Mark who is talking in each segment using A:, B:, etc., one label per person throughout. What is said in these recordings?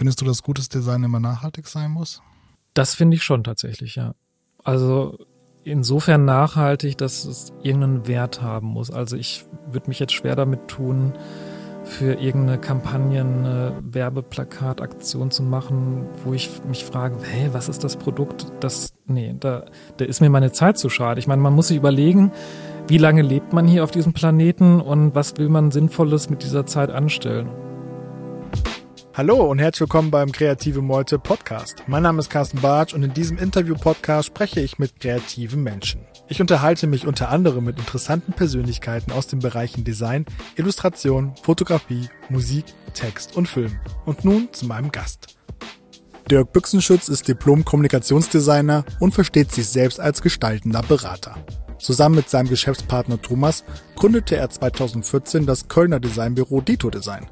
A: Findest du, dass gutes Design immer nachhaltig sein muss?
B: Das finde ich schon tatsächlich, ja. Also insofern nachhaltig, dass es irgendeinen Wert haben muss. Also ich würde mich jetzt schwer damit tun, für irgendeine Kampagne eine Werbeplakataktion zu machen, wo ich mich frage, hey, was ist das Produkt? Das, nee, da, da ist mir meine Zeit zu schade. Ich meine, man muss sich überlegen, wie lange lebt man hier auf diesem Planeten und was will man Sinnvolles mit dieser Zeit anstellen.
A: Hallo und herzlich willkommen beim Kreative Meute Podcast. Mein Name ist Carsten Bartsch und in diesem Interview-Podcast spreche ich mit kreativen Menschen. Ich unterhalte mich unter anderem mit interessanten Persönlichkeiten aus den Bereichen Design, Illustration, Fotografie, Musik, Text und Film. Und nun zu meinem Gast. Dirk Büchsenschütz ist Diplom-Kommunikationsdesigner und versteht sich selbst als gestaltender Berater. Zusammen mit seinem Geschäftspartner Thomas gründete er 2014 das Kölner Designbüro Dito Design.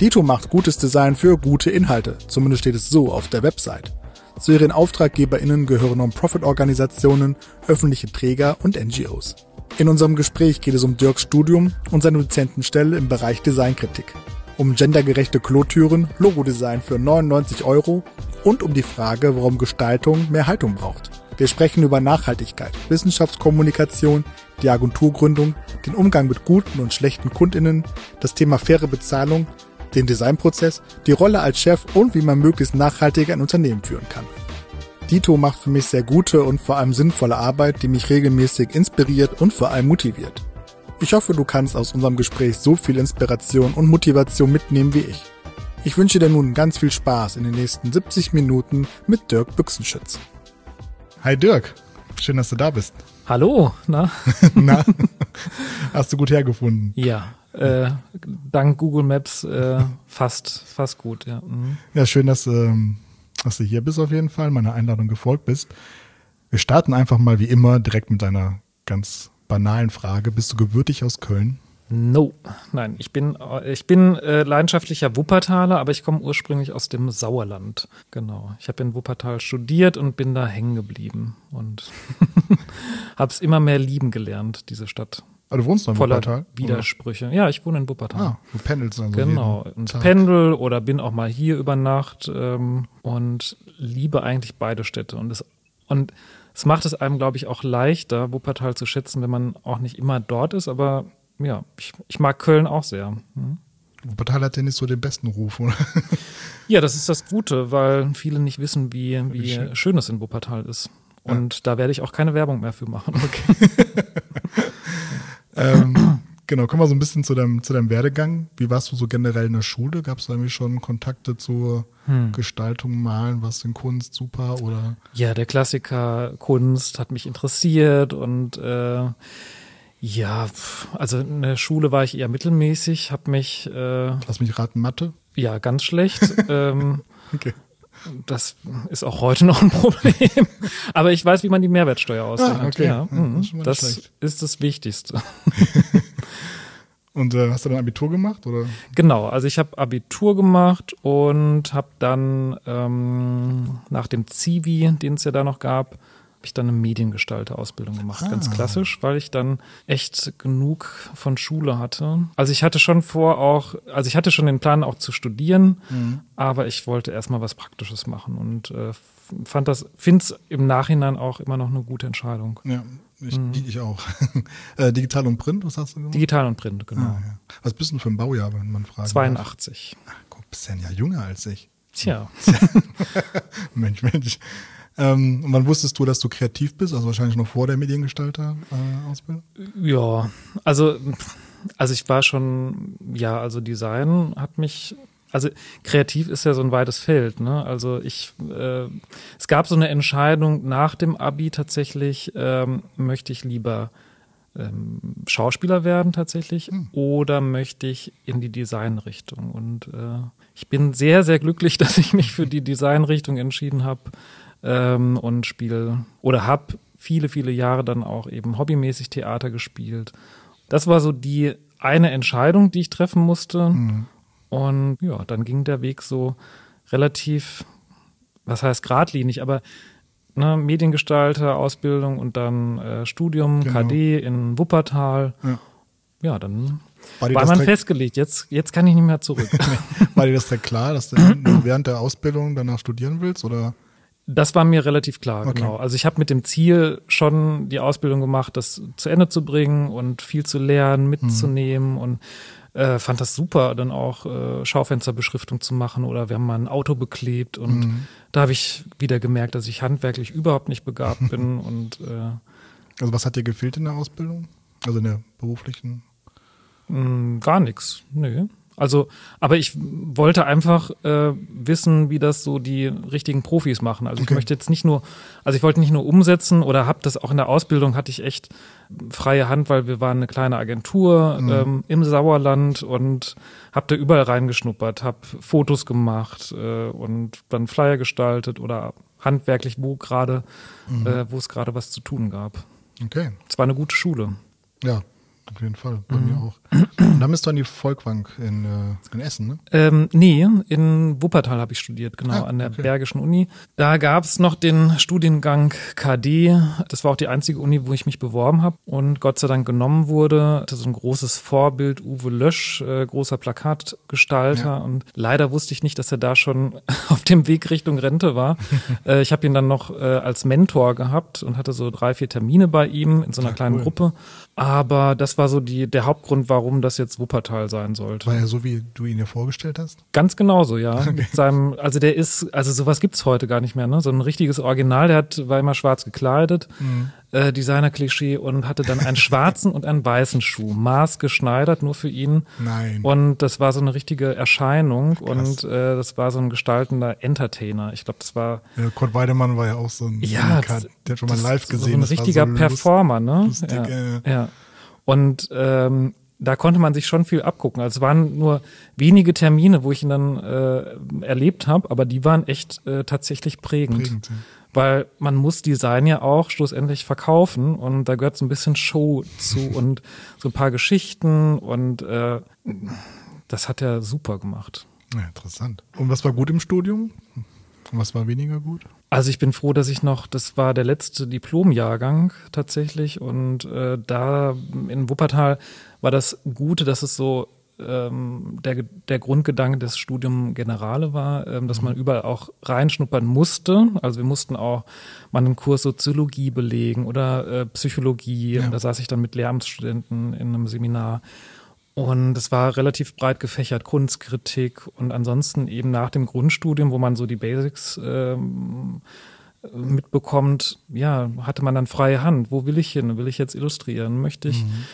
A: Dito macht gutes Design für gute Inhalte, zumindest steht es so auf der Website. Zu ihren AuftraggeberInnen gehören Non-Profit-Organisationen, öffentliche Träger und NGOs. In unserem Gespräch geht es um Dirks Studium und seine Dozentenstelle im Bereich Designkritik, um gendergerechte Klotüren, Logodesign für 99 Euro und um die Frage, warum Gestaltung mehr Haltung braucht. Wir sprechen über Nachhaltigkeit, Wissenschaftskommunikation, die Agenturgründung, den Umgang mit guten und schlechten KundInnen, das Thema faire Bezahlung, den Designprozess, die Rolle als Chef und wie man möglichst nachhaltig ein Unternehmen führen kann. Dito macht für mich sehr gute und vor allem sinnvolle Arbeit, die mich regelmäßig inspiriert und vor allem motiviert. Ich hoffe, du kannst aus unserem Gespräch so viel Inspiration und Motivation mitnehmen wie ich. Ich wünsche dir nun ganz viel Spaß in den nächsten 70 Minuten mit Dirk Büchsenschütz. Hi Dirk, schön, dass du da bist.
B: Hallo, na?
A: na? Hast du gut hergefunden?
B: Ja, äh, dank Google Maps äh, fast, fast gut, ja. Mhm.
A: Ja, schön, dass, ähm, dass du hier bist auf jeden Fall, meiner Einladung gefolgt bist. Wir starten einfach mal wie immer direkt mit einer ganz banalen Frage. Bist du gebürtig aus Köln?
B: No, nein, ich bin ich bin äh, leidenschaftlicher Wuppertaler, aber ich komme ursprünglich aus dem Sauerland. Genau. Ich habe in Wuppertal studiert und bin da hängen geblieben und habe es immer mehr lieben gelernt, diese Stadt.
A: Aber ah, du wohnst noch in
B: voller
A: Wuppertal?
B: Widersprüche. Oder? Ja, ich wohne in Wuppertal. Ah,
A: du pendelst also
B: Genau, und pendel oder bin auch mal hier über Nacht ähm, und liebe eigentlich beide Städte. Und es, und es macht es einem, glaube ich, auch leichter, Wuppertal zu schätzen, wenn man auch nicht immer dort ist. Aber ja, ich, ich mag Köln auch sehr. Hm?
A: Wuppertal hat ja nicht so den besten Ruf, oder?
B: Ja, das ist das Gute, weil viele nicht wissen, wie, wie schön. schön es in Wuppertal ist. Und ja. da werde ich auch keine Werbung mehr für machen. Okay.
A: ähm, genau, kommen wir so ein bisschen zu deinem, zu deinem Werdegang. Wie warst du so generell in der Schule? Gab es da irgendwie schon Kontakte zur hm. Gestaltung, Malen, was in Kunst super oder?
B: Ja, der Klassiker Kunst hat mich interessiert und äh, ja, also in der Schule war ich eher mittelmäßig, habe mich. Äh,
A: Lass mich raten, Mathe?
B: Ja, ganz schlecht. ähm, okay. Das ist auch heute noch ein Problem. Aber ich weiß, wie man die Mehrwertsteuer ausrechnet. Ah, okay. Ja, mhm. das, das ist das Wichtigste.
A: Und äh, hast du dann Abitur gemacht oder?
B: Genau, also ich habe Abitur gemacht und habe dann ähm, nach dem Zivi, den es ja da noch gab, habe ich dann eine Mediengestalter-Ausbildung gemacht, ah. ganz klassisch, weil ich dann echt genug von Schule hatte. Also ich hatte schon vor auch, also ich hatte schon den Plan auch zu studieren, mhm. aber ich wollte erstmal was Praktisches machen und äh, fand das, finde es im Nachhinein auch immer noch eine gute Entscheidung.
A: Ja. Ich, mhm. ich auch. äh, Digital und Print, was hast du gemacht?
B: Digital und Print, genau. Ah,
A: ja. Was bist du für ein Baujahr, wenn man fragt?
B: 82.
A: Ach, guck, bist ja ein Jahr jünger als ich.
B: Tja.
A: Mensch, Mensch. Ähm, und wann wusstest du, dass du kreativ bist? Also wahrscheinlich noch vor der Mediengestalter-Ausbildung?
B: Äh, ja, also, also ich war schon, ja, also Design hat mich also kreativ ist ja so ein weites Feld. Ne? Also ich, äh, es gab so eine Entscheidung nach dem Abi tatsächlich, ähm, möchte ich lieber ähm, Schauspieler werden tatsächlich hm. oder möchte ich in die Designrichtung? Und äh, ich bin sehr, sehr glücklich, dass ich mich für die Designrichtung entschieden habe ähm, und spiele oder habe viele, viele Jahre dann auch eben hobbymäßig Theater gespielt. Das war so die eine Entscheidung, die ich treffen musste. Mhm. Und ja, dann ging der Weg so relativ, was heißt geradlinig, aber ne, Mediengestalter, Ausbildung und dann äh, Studium, genau. KD in Wuppertal. Ja, ja dann war, war man festgelegt. Jetzt, jetzt kann ich nicht mehr zurück.
A: war dir das da klar, dass du während der Ausbildung danach studieren willst oder?
B: Das war mir relativ klar, okay. genau. Also ich habe mit dem Ziel schon die Ausbildung gemacht, das zu Ende zu bringen und viel zu lernen, mitzunehmen mhm. und äh, fand das super, dann auch äh, Schaufensterbeschriftung zu machen oder wir haben mal ein Auto beklebt und mhm. da habe ich wieder gemerkt, dass ich handwerklich überhaupt nicht begabt bin und äh,
A: also was hat dir gefehlt in der Ausbildung? Also in der beruflichen?
B: Mh, mm, gar nichts, nö. Also, aber ich wollte einfach äh, wissen, wie das so die richtigen Profis machen. Also okay. ich möchte jetzt nicht nur, also ich wollte nicht nur umsetzen oder habe das auch in der Ausbildung hatte ich echt freie Hand, weil wir waren eine kleine Agentur mhm. ähm, im Sauerland und habe da überall reingeschnuppert, habe Fotos gemacht äh, und dann Flyer gestaltet oder handwerklich, wo gerade, mhm. äh, wo es gerade was zu tun gab.
A: Okay.
B: Es war eine gute Schule.
A: Ja, auf jeden Fall, bei mhm. mir auch. Und dann bist du an die Volkwang in, äh, in Essen, ne?
B: Ähm, nee, in Wuppertal habe ich studiert, genau, ah, an der okay. Bergischen Uni. Da gab es noch den Studiengang KD. Das war auch die einzige Uni, wo ich mich beworben habe und Gott sei Dank genommen wurde. Das ist ein großes Vorbild, Uwe Lösch, äh, großer Plakatgestalter. Ja. Und leider wusste ich nicht, dass er da schon auf dem Weg Richtung Rente war. äh, ich habe ihn dann noch äh, als Mentor gehabt und hatte so drei, vier Termine bei ihm in so einer ja, kleinen cool. Gruppe. Aber das war so die, der Hauptgrund, warum das jetzt Wuppertal sein sollte.
A: War er so, wie du ihn dir vorgestellt hast?
B: Ganz genauso, ja. Okay. Mit seinem, also der ist, also sowas gibt's heute gar nicht mehr, ne? So ein richtiges Original, der hat, war immer schwarz gekleidet. Mhm äh, Designer-Klischee und hatte dann einen schwarzen und einen weißen Schuh, maßgeschneidert, nur für ihn.
A: Nein.
B: Und das war so eine richtige Erscheinung Krass. und äh, das war so ein gestaltender Entertainer. Ich glaube, das war.
A: Ja, Kurt Weidemann war ja auch so ein,
B: ja,
A: ein der hat schon mal live gesehen.
B: So ein richtiger so Performer, ne? Lustig, ja, äh. ja. Und ähm, da konnte man sich schon viel abgucken. Also es waren nur wenige Termine, wo ich ihn dann äh, erlebt habe, aber die waren echt äh, tatsächlich prägend. prägend ja weil man muss Design ja auch schlussendlich verkaufen und da gehört so ein bisschen Show zu und so ein paar Geschichten und äh, das hat er super gemacht.
A: Ja, interessant. Und was war gut im Studium? Und was war weniger gut?
B: Also ich bin froh, dass ich noch, das war der letzte Diplomjahrgang tatsächlich und äh, da in Wuppertal war das Gute, dass es so ähm, der, der Grundgedanke des Studium Generale war, ähm, dass man überall auch reinschnuppern musste. Also wir mussten auch mal einen Kurs Soziologie belegen oder äh, Psychologie. Ja. Und da saß ich dann mit Lehramtsstudenten in einem Seminar. Und es war relativ breit gefächert, Kunstkritik und ansonsten eben nach dem Grundstudium, wo man so die Basics ähm, mitbekommt, ja, hatte man dann freie Hand. Wo will ich hin? Will ich jetzt illustrieren? Möchte ich mhm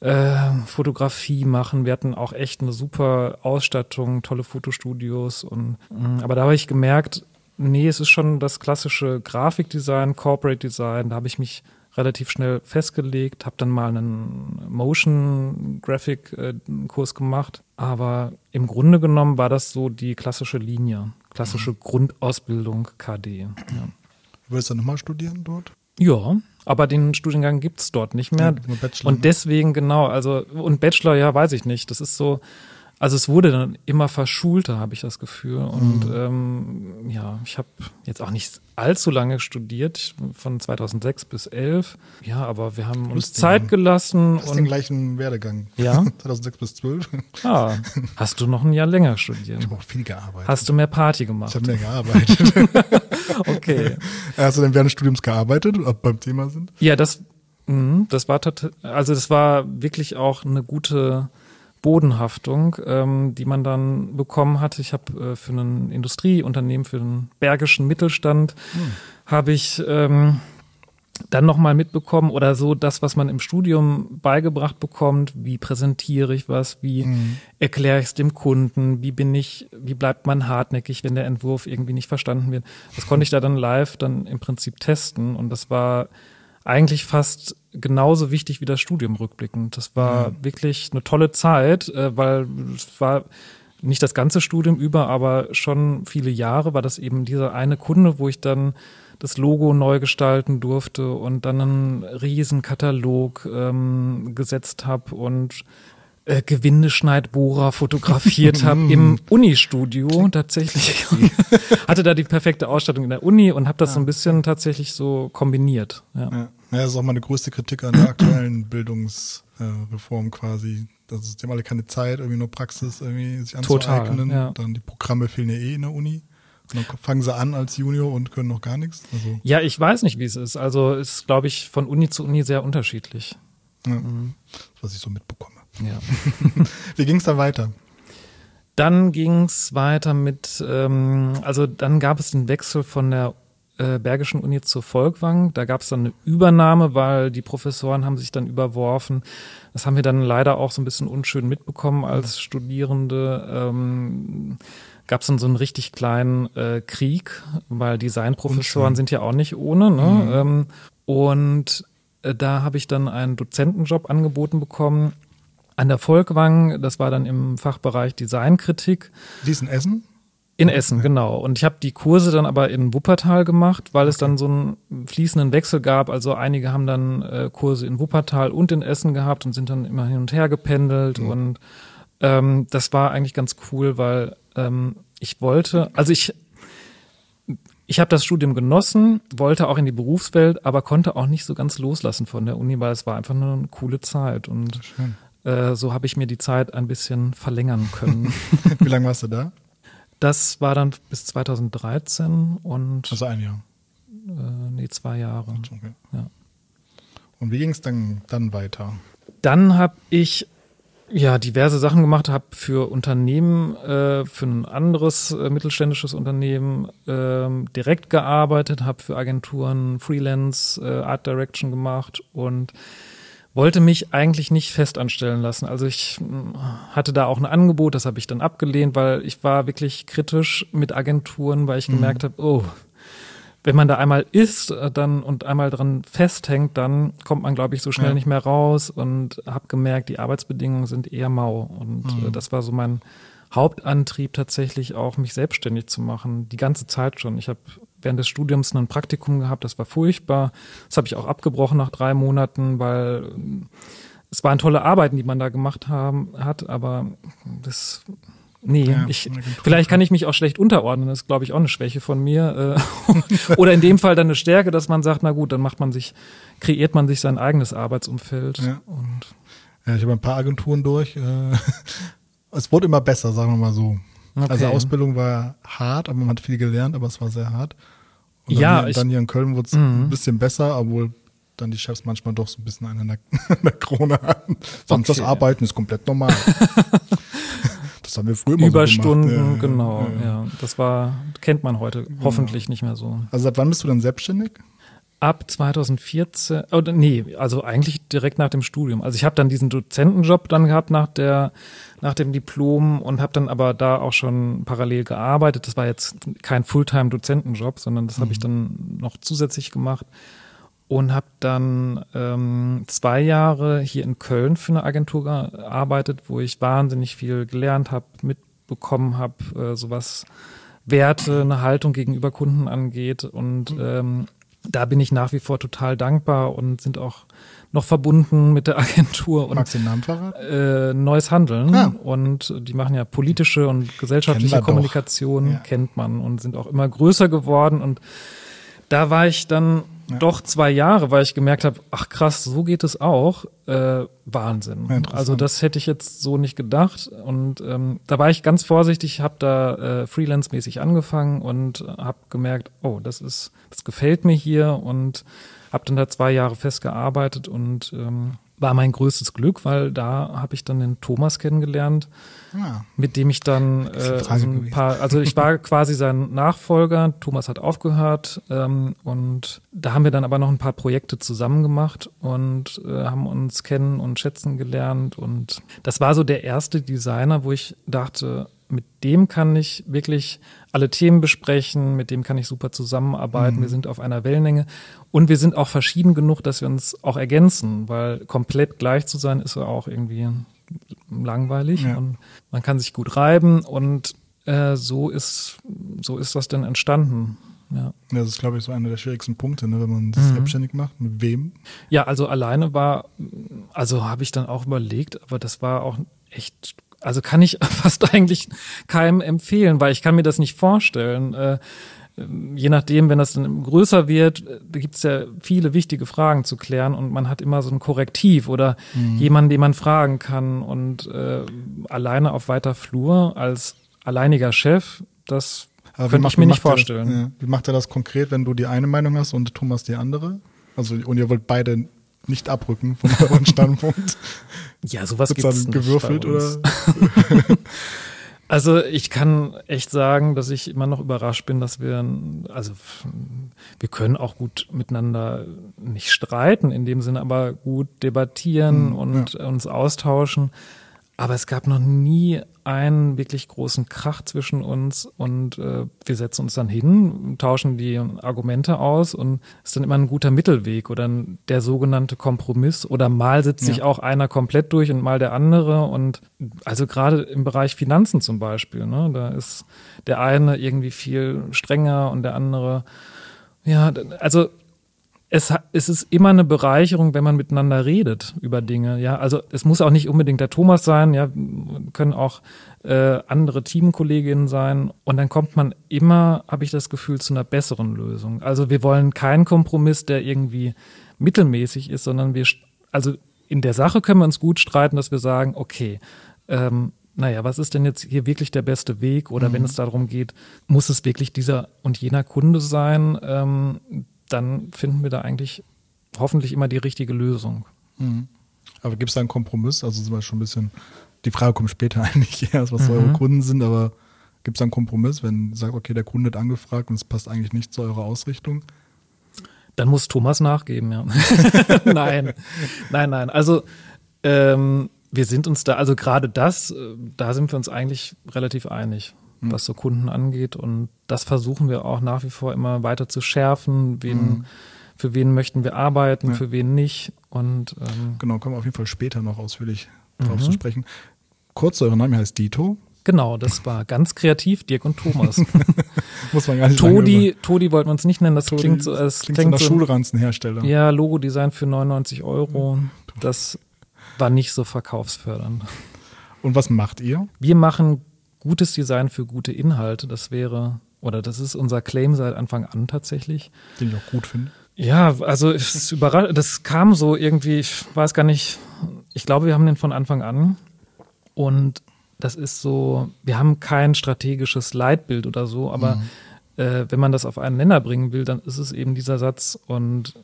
B: äh, Fotografie machen. Wir hatten auch echt eine super Ausstattung, tolle Fotostudios und mh, mm, aber da habe ich gemerkt, nee, es ist schon das klassische Grafikdesign, Corporate Design. Da habe ich mich relativ schnell festgelegt, habe dann mal einen Motion Graphic äh, Kurs gemacht, aber im Grunde genommen war das so die klassische Linie, klassische mhm. Grundausbildung KD. Ja.
A: Würdest du nochmal studieren dort?
B: Ja, aber den Studiengang gibt's dort nicht mehr. Ja, und deswegen, genau, also, und Bachelor, ja, weiß ich nicht. Das ist so, also es wurde dann immer verschulter, habe ich das Gefühl. Und mhm. ähm, ja, ich habe jetzt auch nicht allzu lange studiert, von 2006 bis 11. Ja, aber wir haben uns Zeit gelassen.
A: Du hast und den gleichen Werdegang.
B: Ja.
A: 2006 bis 12.
B: Ah, hast du noch ein Jahr länger studiert?
A: Ich habe auch viel gearbeitet.
B: Hast du mehr Party gemacht?
A: Ich habe mehr gearbeitet.
B: okay.
A: Hast du denn während des Studiums gearbeitet, ob beim Thema sind?
B: Ja, das, mh, das war also das war wirklich auch eine gute Bodenhaftung, ähm, die man dann bekommen hat. Ich habe äh, für ein Industrieunternehmen, für den bergischen Mittelstand, hm. habe ich ähm, dann nochmal mitbekommen oder so das, was man im Studium beigebracht bekommt, wie präsentiere ich was, wie mhm. erkläre ich es dem Kunden, wie bin ich, wie bleibt man hartnäckig, wenn der Entwurf irgendwie nicht verstanden wird. Das konnte ich da dann live dann im Prinzip testen und das war eigentlich fast genauso wichtig wie das Studium rückblickend. Das war mhm. wirklich eine tolle Zeit, äh, weil es war nicht das ganze Studium über, aber schon viele Jahre war das eben dieser eine Kunde, wo ich dann das Logo neu gestalten durfte und dann einen riesen Katalog ähm, gesetzt habe und äh, Gewindeschneidbohrer fotografiert habe im Uni-Studio tatsächlich. Hatte da die perfekte Ausstattung in der Uni und habe das ja. so ein bisschen tatsächlich so kombiniert. Ja. ja.
A: Ja, das ist auch meine größte Kritik an der aktuellen Bildungsreform quasi. Das ist, die haben alle keine Zeit, irgendwie nur Praxis irgendwie sich anzueignen.
B: Total, ja.
A: Dann die Programme fehlen ja eh in der Uni. Und dann fangen sie an als Junior und können noch gar nichts. Also,
B: Ja, ich weiß nicht, wie es ist. Also ist, glaube ich, von Uni zu Uni sehr unterschiedlich.
A: ja, was ich so mitbekomme.
B: Ja.
A: Wie ging es dann weiter?
B: Dann ging's weiter mit, ähm, also dann gab es den Wechsel von der äh, Bergischen Uni zur Volkwang. Da gab es dann eine Übernahme, weil die Professoren haben sich dann überworfen. Das haben wir dann leider auch so ein bisschen unschön mitbekommen als Studierende. Ähm, gab es dann so einen richtig kleinen äh, Krieg, weil Designprofessoren sind ja auch nicht ohne. Ne? Ähm, und äh, da habe ich dann einen Dozentenjob angeboten bekommen an der Volkwang. Das war dann im Fachbereich Designkritik.
A: Die ist in Essen?
B: In Essen, genau. Und ich habe die Kurse dann aber in Wuppertal gemacht, weil es dann so einen fließenden Wechsel gab. Also einige haben dann äh, Kurse in Wuppertal und in Essen gehabt und sind dann immer hin und her gependelt. Und ähm, das war eigentlich ganz cool, weil ähm, ich wollte, also ich ich habe das Studium genossen, wollte auch in die Berufswelt, aber konnte auch nicht so ganz loslassen von der Uni, weil es war einfach nur eine coole Zeit. Und äh, so habe ich mir die Zeit ein bisschen verlängern können.
A: Wie lange warst du da?
B: Das war dann bis 2013 und
A: Also ein Jahr.
B: äh, nee, zwei Jahre.
A: Okay.
B: Ja.
A: Und wie ging es dann, dann weiter?
B: Dann habe ich ja diverse Sachen gemacht, habe für Unternehmen, äh, für ein anderes äh, mittelständisches Unternehmen ähm, direkt gearbeitet, habe für Agenturen Freelance äh, Art Direction gemacht und wollte mich eigentlich nicht festanstellen lassen. Also ich mh, hatte da auch ein Angebot, das habe ich dann abgelehnt, weil ich war wirklich kritisch mit Agenturen, weil ich gemerkt habe, oh, wenn man da einmal ist äh, dann und einmal dran festhängt, dann kommt man, glaube ich, so schnell
A: Ja.
B: nicht mehr raus und habe gemerkt, die Arbeitsbedingungen sind eher mau. Und
A: Mhm.
B: äh, das war so mein Hauptantrieb tatsächlich auch, mich selbstständig zu machen, die ganze Zeit schon. Ich habe während des Studiums ein Praktikum gehabt, das war furchtbar. Das habe ich auch abgebrochen nach drei Monaten, weil ähm, es waren tolle Arbeiten, die man da gemacht haben, hat, aber das Nee,
A: Ja,
B: ich, vielleicht kann ich mich auch schlecht unterordnen. Das ist, glaube ich, auch eine Schwäche von mir. Äh, Oder in dem Fall dann eine Stärke, dass man sagt, na gut, dann macht man sich, kreiert man sich sein eigenes Arbeitsumfeld.
A: Ja.
B: Und
A: Ja, ich habe ein paar Agenturen durch. Äh, es wurde immer besser, sagen wir mal so.
B: Okay.
A: Also Ausbildung war hart, aber man hat viel gelernt, aber es war sehr hart. Und dann,
B: Ja,
A: hier,
B: ich-
A: dann hier in Köln wurde es
B: Mhm.
A: ein bisschen besser, obwohl dann die Chefs manchmal doch so ein bisschen einen an der, an der Krone hatten. Sonst das
B: Okay.
A: Arbeiten ist komplett normal. das haben wir früher immer
B: Überstunden,
A: so gemacht. Ja,
B: genau,
A: ja,
B: ja. Das war, kennt man heute hoffentlich nicht mehr so.
A: Also seit wann bist du dann selbstständig?
B: Ab 2014, oder nee, also eigentlich direkt nach dem Studium. Also ich habe dann diesen Dozentenjob dann gehabt nach der nach dem Diplom und habe dann aber da auch schon parallel gearbeitet. Das war jetzt kein Fulltime Dozentenjob, sondern das habe ich dann noch zusätzlich gemacht und habe dann ähm, zwei Jahre hier in Köln für eine Agentur gearbeitet, wo ich wahnsinnig viel gelernt habe, mitbekommen habe, äh, sowas Werte, eine Haltung gegenüber Kunden angeht. Und ähm, da bin ich nach wie vor total dankbar und sind auch noch verbunden mit der Agentur und
A: Magst du den Namen verraten?
B: äh, Neues Handeln
A: Ah.
B: und die machen ja politische und gesellschaftliche. Kommunikation,
A: Ja.
B: kennt man und sind auch immer größer geworden und da war ich dann doch zwei Jahre, weil ich gemerkt habe, ach krass, so geht es auch. Äh, Wahnsinn.
A: Ja,
B: also das hätte ich jetzt so nicht gedacht. Und ähm, da war ich ganz vorsichtig, habe da äh, freelance-mäßig angefangen und habe gemerkt, oh, das ist, das gefällt mir hier und habe dann da zwei Jahre festgearbeitet und ähm, war mein größtes Glück, weil da habe ich dann den Thomas kennengelernt
A: Ah,
B: mit dem ich dann äh, ein paar, also ich war quasi sein Nachfolger, Thomas hat aufgehört ähm, und da haben wir dann aber noch ein paar Projekte zusammen gemacht und äh, haben uns kennen und schätzen gelernt und das war so der erste Designer, wo ich dachte, mit dem kann ich wirklich alle Themen besprechen, mit dem kann ich super zusammenarbeiten, wir sind auf einer Wellenlänge und wir sind auch verschieden genug, dass wir uns auch ergänzen, weil komplett gleich zu sein ist ja auch irgendwie langweilig
A: Ja.
B: und man kann sich gut reiben und äh, so ist so ist das dann entstanden. Ja.
A: das ist, glaube ich, so einer der schwierigsten Punkte, ne, wenn man sich
B: Mhm.
A: selbstständig macht. Mit wem?
B: ja, also alleine war, also habe ich dann auch überlegt, aber das war auch echt, also kann ich fast eigentlich keinem empfehlen, weil ich kann mir das nicht vorstellen. Äh, je nachdem, wenn das dann größer wird, da gibt es ja viele wichtige Fragen zu klären und man hat immer so ein Korrektiv oder mhm. jemanden, den man fragen kann und äh, alleine auf weiter Flur als alleiniger Chef, das Aber könnte ich mir nicht vorstellen.
A: Er, ja. Wie macht er das konkret, wenn du die eine Meinung hast und Thomas die andere? Also und ihr wollt beide nicht abrücken von eurem Standpunkt.
B: Ja, sowas gibt es
A: gewürfelt oder?
B: Also ich kann echt sagen, dass ich immer noch überrascht bin, dass wir, also wir können auch gut miteinander nicht streiten in dem Sinne, aber gut debattieren mhm, und ja. uns austauschen. Aber es gab noch nie einen wirklich großen Krach zwischen uns und äh, wir setzen uns dann hin, tauschen die Argumente aus und ist dann immer ein guter Mittelweg oder der sogenannte Kompromiss oder mal sitzt ja. sich auch einer komplett durch und mal der andere und also gerade im Bereich Finanzen zum Beispiel, ne, da ist der eine irgendwie viel strenger und der andere ja, also es, es ist immer eine Bereicherung, wenn man miteinander redet über Dinge. Ja, also es muss auch nicht unbedingt der Thomas sein. Ja, können auch äh, andere Teamkolleginnen sein. Und dann kommt man immer, habe ich das Gefühl, zu einer besseren Lösung. Also wir wollen keinen Kompromiss, der irgendwie mittelmäßig ist, sondern wir, also in der Sache können wir uns gut streiten, dass wir sagen, okay, ähm, naja, was ist denn jetzt hier wirklich der beste Weg? Oder mhm. wenn es darum geht, muss es wirklich dieser und jener Kunde sein? Ähm, dann finden wir da eigentlich hoffentlich immer die richtige Lösung.
A: Mhm. Aber gibt es da einen Kompromiss? Also wir schon ein bisschen, die Frage kommt später eigentlich erst, was mhm. eure Kunden sind, aber gibt es da einen Kompromiss, wenn ihr sagt, okay, der Kunde hat angefragt und es passt eigentlich nicht zu eurer Ausrichtung?
B: Dann muss Thomas nachgeben, ja. nein, nein, nein. Also ähm, wir sind uns da, also gerade das, äh, da sind wir uns eigentlich relativ einig. Mhm. was so Kunden angeht. Und das versuchen wir auch nach wie vor immer weiter zu schärfen. Wen, mhm. Für wen möchten wir arbeiten, ja. für wen nicht. Und
A: ähm, genau, kommen wir auf jeden Fall später noch ausführlich drauf mhm. zu sprechen. Kurz, euer Name heißt Dito.
B: Genau, das war ganz kreativ, Dirk und Thomas.
A: Muss man gar nicht
B: Todi, Todi wollten wir uns nicht nennen, das Todi, klingt so,
A: es klingt, klingt so nach Schulranzenhersteller.
B: Ja, Logodesign für 99 Euro. Das war nicht so verkaufsfördernd.
A: Und was macht ihr?
B: Wir machen gutes Design für gute Inhalte. Das wäre, oder das ist unser Claim seit Anfang an tatsächlich.
A: Den ich auch gut finde.
B: Ja, also es ist überrascht, das kam so irgendwie, ich weiß gar nicht, ich glaube, wir haben den von Anfang an und das ist so, wir haben kein strategisches Leitbild oder so, aber mhm. äh, wenn man das auf einen Nenner bringen will, dann ist es eben dieser Satz und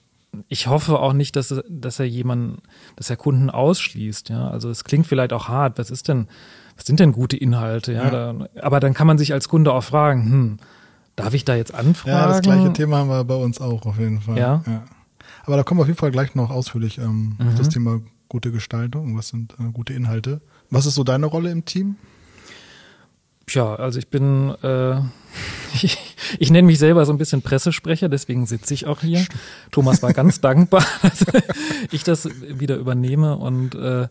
B: ich hoffe auch nicht, dass, dass er jemanden, dass er Kunden ausschließt, ja. Also es klingt vielleicht auch hart, was ist denn, was sind denn gute Inhalte? Ja, ja. Da, aber dann kann man sich als Kunde auch fragen, hm, darf ich da jetzt anfragen? Ja,
A: das gleiche Thema haben wir bei uns auch auf jeden Fall.
B: Ja. ja.
A: Aber da kommen wir auf jeden Fall gleich noch ausführlich ähm, mhm. auf das Thema gute Gestaltung. Was sind äh, gute Inhalte? Was ist so deine Rolle im Team?
B: Tja, also ich bin, äh, ich, ich nenne mich selber so ein bisschen Pressesprecher, deswegen sitze ich auch hier. Thomas war ganz dankbar, dass ich das wieder übernehme und äh,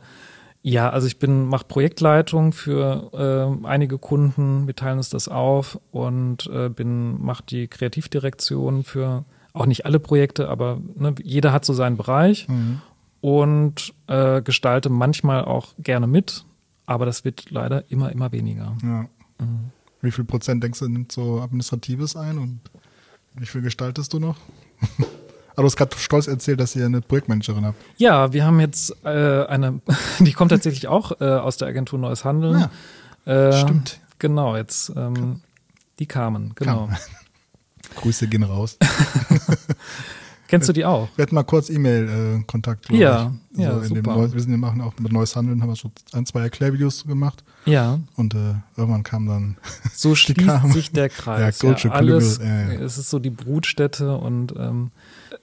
B: ja, also ich bin mache Projektleitung für äh, einige Kunden, wir teilen uns das auf und äh, bin mache die Kreativdirektion für auch nicht alle Projekte, aber ne, jeder hat so seinen Bereich mhm. und äh, gestalte manchmal auch gerne mit, aber das wird leider immer immer weniger.
A: Ja. Mhm. Wie viel Prozent denkst du nimmt so administratives ein und wie viel gestaltest du noch? Aber du hast gerade stolz erzählt, dass ihr eine Projektmanagerin habt.
B: Ja, wir haben jetzt äh, eine, die kommt tatsächlich auch äh, aus der Agentur Neues Handeln.
A: Ja, äh, stimmt.
B: Genau, jetzt ähm, die kamen, genau. Kam.
A: Grüße gehen raus.
B: Kennst du die auch?
A: Wir hatten mal kurz E-Mail-Kontakt,
B: äh, ja, ich.
A: ja, so super. Neu, wir sind, wir machen auch mit Neues Handeln, haben wir so ein, zwei Erklärvideos gemacht.
B: Ja.
A: Und äh, irgendwann kam dann.
B: So schließt sich der Kreis. Ja, ja, alles, ja, ja. Es ist so die Brutstätte und ähm,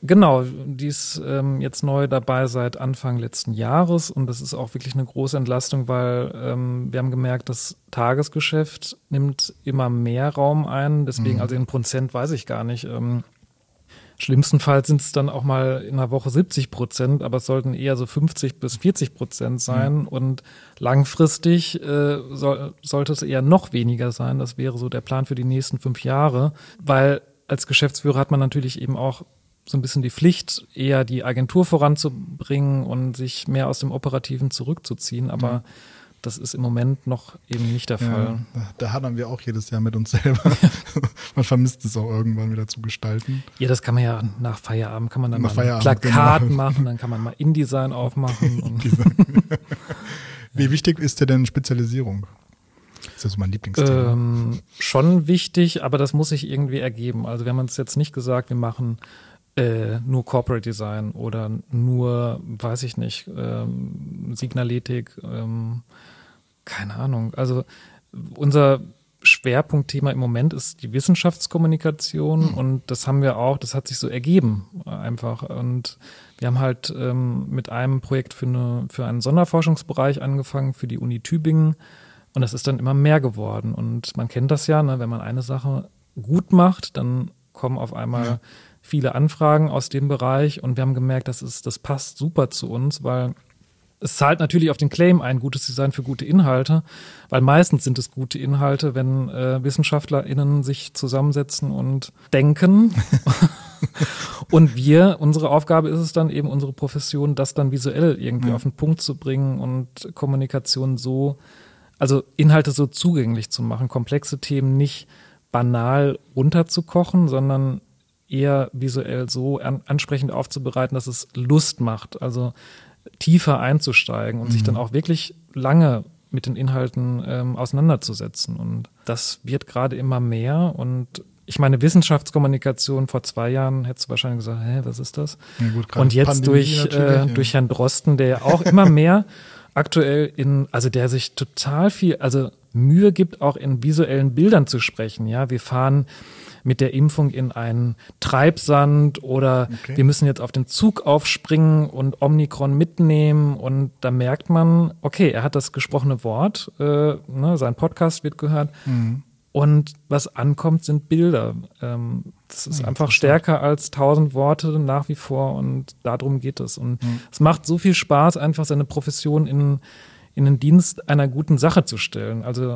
B: Genau, die ist ähm, jetzt neu dabei seit Anfang letzten Jahres und das ist auch wirklich eine große Entlastung, weil ähm, wir haben gemerkt, das Tagesgeschäft nimmt immer mehr Raum ein. Deswegen, mhm. also in Prozent weiß ich gar nicht. Ähm, Schlimmstenfalls sind es dann auch mal in einer Woche 70 Prozent, aber es sollten eher so 50 bis 40 Prozent sein. Mhm. Und langfristig äh, soll, sollte es eher noch weniger sein. Das wäre so der Plan für die nächsten fünf Jahre, weil als Geschäftsführer hat man natürlich eben auch so ein bisschen die Pflicht, eher die Agentur voranzubringen und sich mehr aus dem Operativen zurückzuziehen. Aber mhm. das ist im Moment noch eben nicht der Fall.
A: Ja, da hadern wir auch jedes Jahr mit uns selber. man vermisst es auch irgendwann wieder zu gestalten.
B: Ja, das kann man ja nach Feierabend kann man dann
A: nach
B: mal ein Plakat genau. machen, dann kann man mal InDesign aufmachen.
A: Wie wichtig ist dir denn Spezialisierung? Das ist so mein Lieblingsthema.
B: Ähm, schon wichtig, aber das muss sich irgendwie ergeben. Also wir haben uns jetzt nicht gesagt, wir machen äh, nur Corporate Design oder nur, weiß ich nicht, ähm, Signaletik, ähm, keine Ahnung. Also unser Schwerpunktthema im Moment ist die Wissenschaftskommunikation mhm. und das haben wir auch, das hat sich so ergeben einfach. Und wir haben halt ähm, mit einem Projekt für, eine, für einen Sonderforschungsbereich angefangen, für die Uni Tübingen. Und das ist dann immer mehr geworden. Und man kennt das ja, ne, wenn man eine Sache gut macht, dann kommen auf einmal ja. Viele Anfragen aus dem Bereich. Und wir haben gemerkt, das, ist, das passt super zu uns, weil es zahlt natürlich auf den Claim ein, gutes Design für gute Inhalte, weil meistens sind es gute Inhalte, wenn äh, WissenschaftlerInnen sich zusammensetzen und denken. und wir, unsere Aufgabe ist es dann eben, unsere Profession, das dann visuell irgendwie ja. auf den Punkt zu bringen und Kommunikation so, also Inhalte so zugänglich zu machen, komplexe Themen nicht banal runterzukochen, sondern eher visuell so an, ansprechend aufzubereiten, dass es Lust macht. Also tiefer einzusteigen und mhm. sich dann auch wirklich lange mit den Inhalten ähm, auseinanderzusetzen. Und das wird gerade immer mehr. Und ich meine, Wissenschaftskommunikation vor zwei Jahren hättest du wahrscheinlich gesagt, hä, was ist das? Ja, gut, und jetzt Pandemie durch, äh, ja. durch Herrn Drosten, der ja auch immer mehr aktuell in, also der sich total viel, also Mühe gibt, auch in visuellen Bildern zu sprechen. Ja, wir fahren mit der Impfung in einen Treibsand oder okay. wir müssen jetzt auf den Zug aufspringen und Omikron mitnehmen und da merkt man, okay, er hat das gesprochene Wort, äh, ne, sein Podcast wird gehört. Mhm. Und was ankommt, sind Bilder. Ähm, das ist ja, einfach stärker als tausend Worte nach wie vor und darum geht es. Und mhm. es macht so viel Spaß, einfach seine Profession in in den Dienst einer guten Sache zu stellen. Also,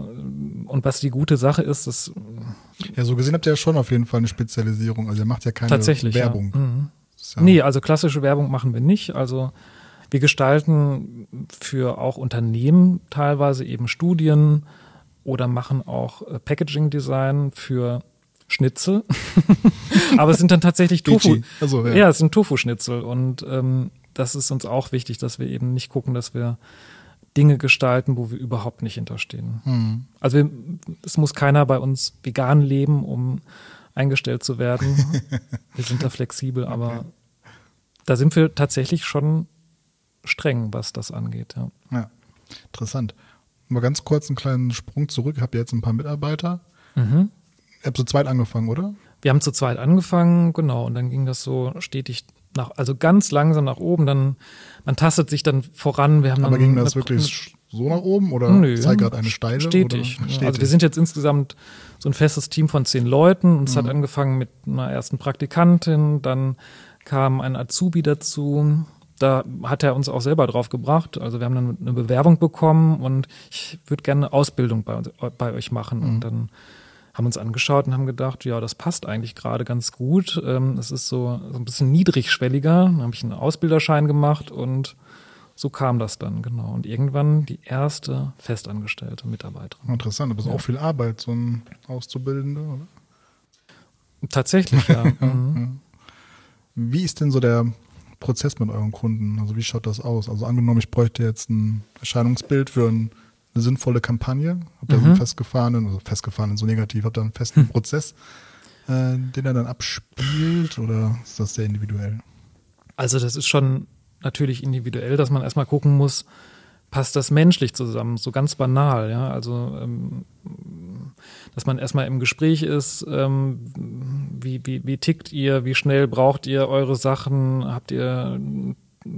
B: und was die gute Sache ist, das.
A: Ja, so gesehen habt ihr ja schon auf jeden Fall eine Spezialisierung. Also, ihr macht ja keine
B: tatsächlich,
A: Werbung.
B: Ja. Mhm. Ja nee, also klassische Werbung machen wir nicht. Also, wir gestalten für auch Unternehmen teilweise eben Studien oder machen auch äh, Packaging Design für Schnitzel. Aber es sind dann tatsächlich Tofu. Also, ja. ja, es sind Tofu-Schnitzel. Und ähm, das ist uns auch wichtig, dass wir eben nicht gucken, dass wir Dinge gestalten, wo wir überhaupt nicht hinterstehen. Mhm. Also wir, es muss keiner bei uns vegan leben, um eingestellt zu werden. wir sind da flexibel, aber okay. da sind wir tatsächlich schon streng, was das angeht. Ja,
A: ja. interessant. Mal ganz kurz einen kleinen Sprung zurück. Habt ihr jetzt ein paar Mitarbeiter? Mhm. Ihr habt zu zweit angefangen, oder?
B: Wir haben zu zweit angefangen, genau, und dann ging das so stetig nach, also ganz langsam nach oben, dann man tastet sich dann voran. Wir haben
A: Aber ging das wirklich so nach oben oder
B: nö,
A: zeigt gerade eine Steile?
B: Stetig. stetig. Also wir sind jetzt insgesamt so ein festes Team von zehn Leuten und es mhm. hat angefangen mit einer ersten Praktikantin, dann kam ein Azubi dazu. Da hat er uns auch selber drauf gebracht. Also wir haben dann eine Bewerbung bekommen und ich würde gerne eine Ausbildung bei, bei euch machen. Mhm. Und dann haben uns angeschaut und haben gedacht, ja, das passt eigentlich gerade ganz gut. Ähm, es ist so, so ein bisschen niedrigschwelliger. Dann habe ich einen Ausbilderschein gemacht und so kam das dann, genau. Und irgendwann die erste festangestellte Mitarbeiterin.
A: Interessant, aber es ist ja. auch viel Arbeit, so ein Auszubildender, oder?
B: Tatsächlich, ja. mhm.
A: Wie ist denn so der Prozess mit euren Kunden? Also wie schaut das aus? Also angenommen, ich bräuchte jetzt ein Erscheinungsbild für ein eine sinnvolle Kampagne? Habt ihr mhm. so einen festgefahrenen, also festgefahrenen, so negativ, habt ihr einen festen hm. Prozess, äh, den er dann abspielt oder ist das sehr individuell?
B: Also das ist schon natürlich individuell, dass man erstmal gucken muss, passt das menschlich zusammen, so ganz banal, ja. Also ähm, dass man erstmal im Gespräch ist, ähm, wie, wie, wie tickt ihr, wie schnell braucht ihr eure Sachen, habt ihr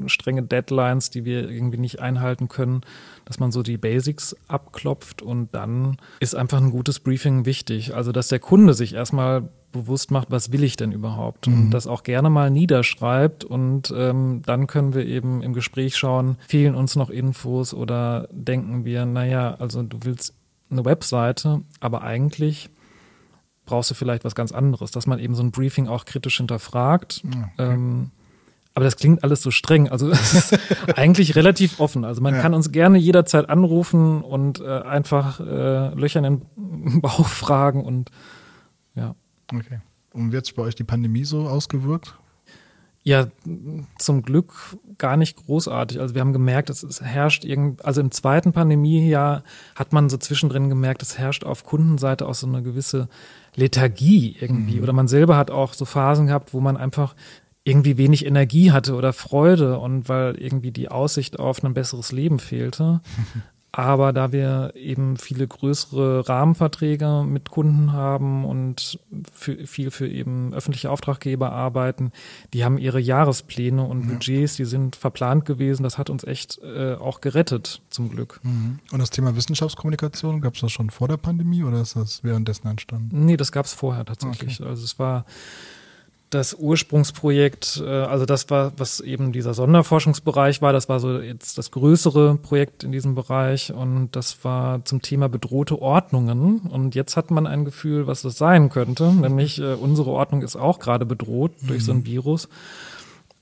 B: strenge Deadlines, die wir irgendwie nicht einhalten können, dass man so die Basics abklopft und dann ist einfach ein gutes Briefing wichtig. Also, dass der Kunde sich erstmal bewusst macht, was will ich denn überhaupt? Mhm. Und das auch gerne mal niederschreibt und ähm, dann können wir eben im Gespräch schauen, fehlen uns noch Infos oder denken wir, naja, also du willst eine Webseite, aber eigentlich brauchst du vielleicht was ganz anderes, dass man eben so ein Briefing auch kritisch hinterfragt. Okay. Ähm, Aber das klingt alles so streng. Also es ist eigentlich relativ offen. Also man ja. kann uns gerne jederzeit anrufen und äh, einfach äh, Löcher in den Bauch fragen und ja.
A: Okay. Und wird sich bei euch die Pandemie so ausgewirkt?
B: Ja, zum Glück gar nicht großartig. Also wir haben gemerkt, es, es herrscht irgend, also im zweiten Pandemiejahr hat man so zwischendrin gemerkt, es herrscht auf Kundenseite auch so eine gewisse Lethargie irgendwie. Mhm. Oder man selber hat auch so Phasen gehabt, wo man einfach irgendwie wenig Energie hatte oder Freude und weil irgendwie die Aussicht auf ein besseres Leben fehlte. Aber da wir eben viele größere Rahmenverträge mit Kunden haben und für, viel für eben öffentliche Auftraggeber arbeiten, die haben ihre Jahrespläne und. Budgets, die sind verplant gewesen. Das hat uns echt äh, auch gerettet, zum Glück.
A: Mhm. Und das Thema Wissenschaftskommunikation, gab es das schon vor der Pandemie oder ist das währenddessen entstanden?
B: Nee, das gab es vorher tatsächlich. Okay. Also es war das Ursprungsprojekt, äh, also das war, was eben dieser Sonderforschungsbereich war, das war so jetzt das größere Projekt in diesem Bereich und das war zum Thema bedrohte Ordnungen. Und jetzt hat man ein Gefühl, was das sein könnte, nämlich äh, unsere Ordnung ist auch gerade bedroht mhm. durch so ein mhm. Virus.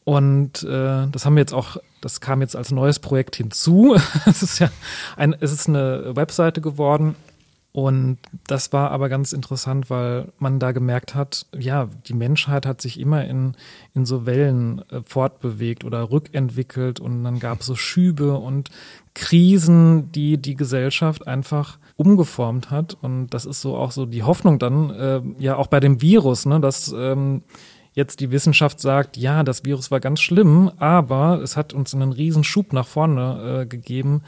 B: Und äh, das haben wir jetzt auch, das kam jetzt als neues Projekt hinzu. es ist ja ein, es ist eine Webseite geworden, und das war aber ganz interessant, weil man da gemerkt hat, ja, die Menschheit hat sich immer in, in so Wellen äh, fortbewegt oder rückentwickelt und dann gab es so Schübe und Krisen, die die Gesellschaft einfach umgeformt hat. Und das ist so auch so die Hoffnung dann, äh, ja auch bei dem Virus, ne, dass ähm, jetzt die Wissenschaft sagt, ja, das Virus war ganz schlimm, aber es hat uns einen riesen Schub nach vorne äh, gegeben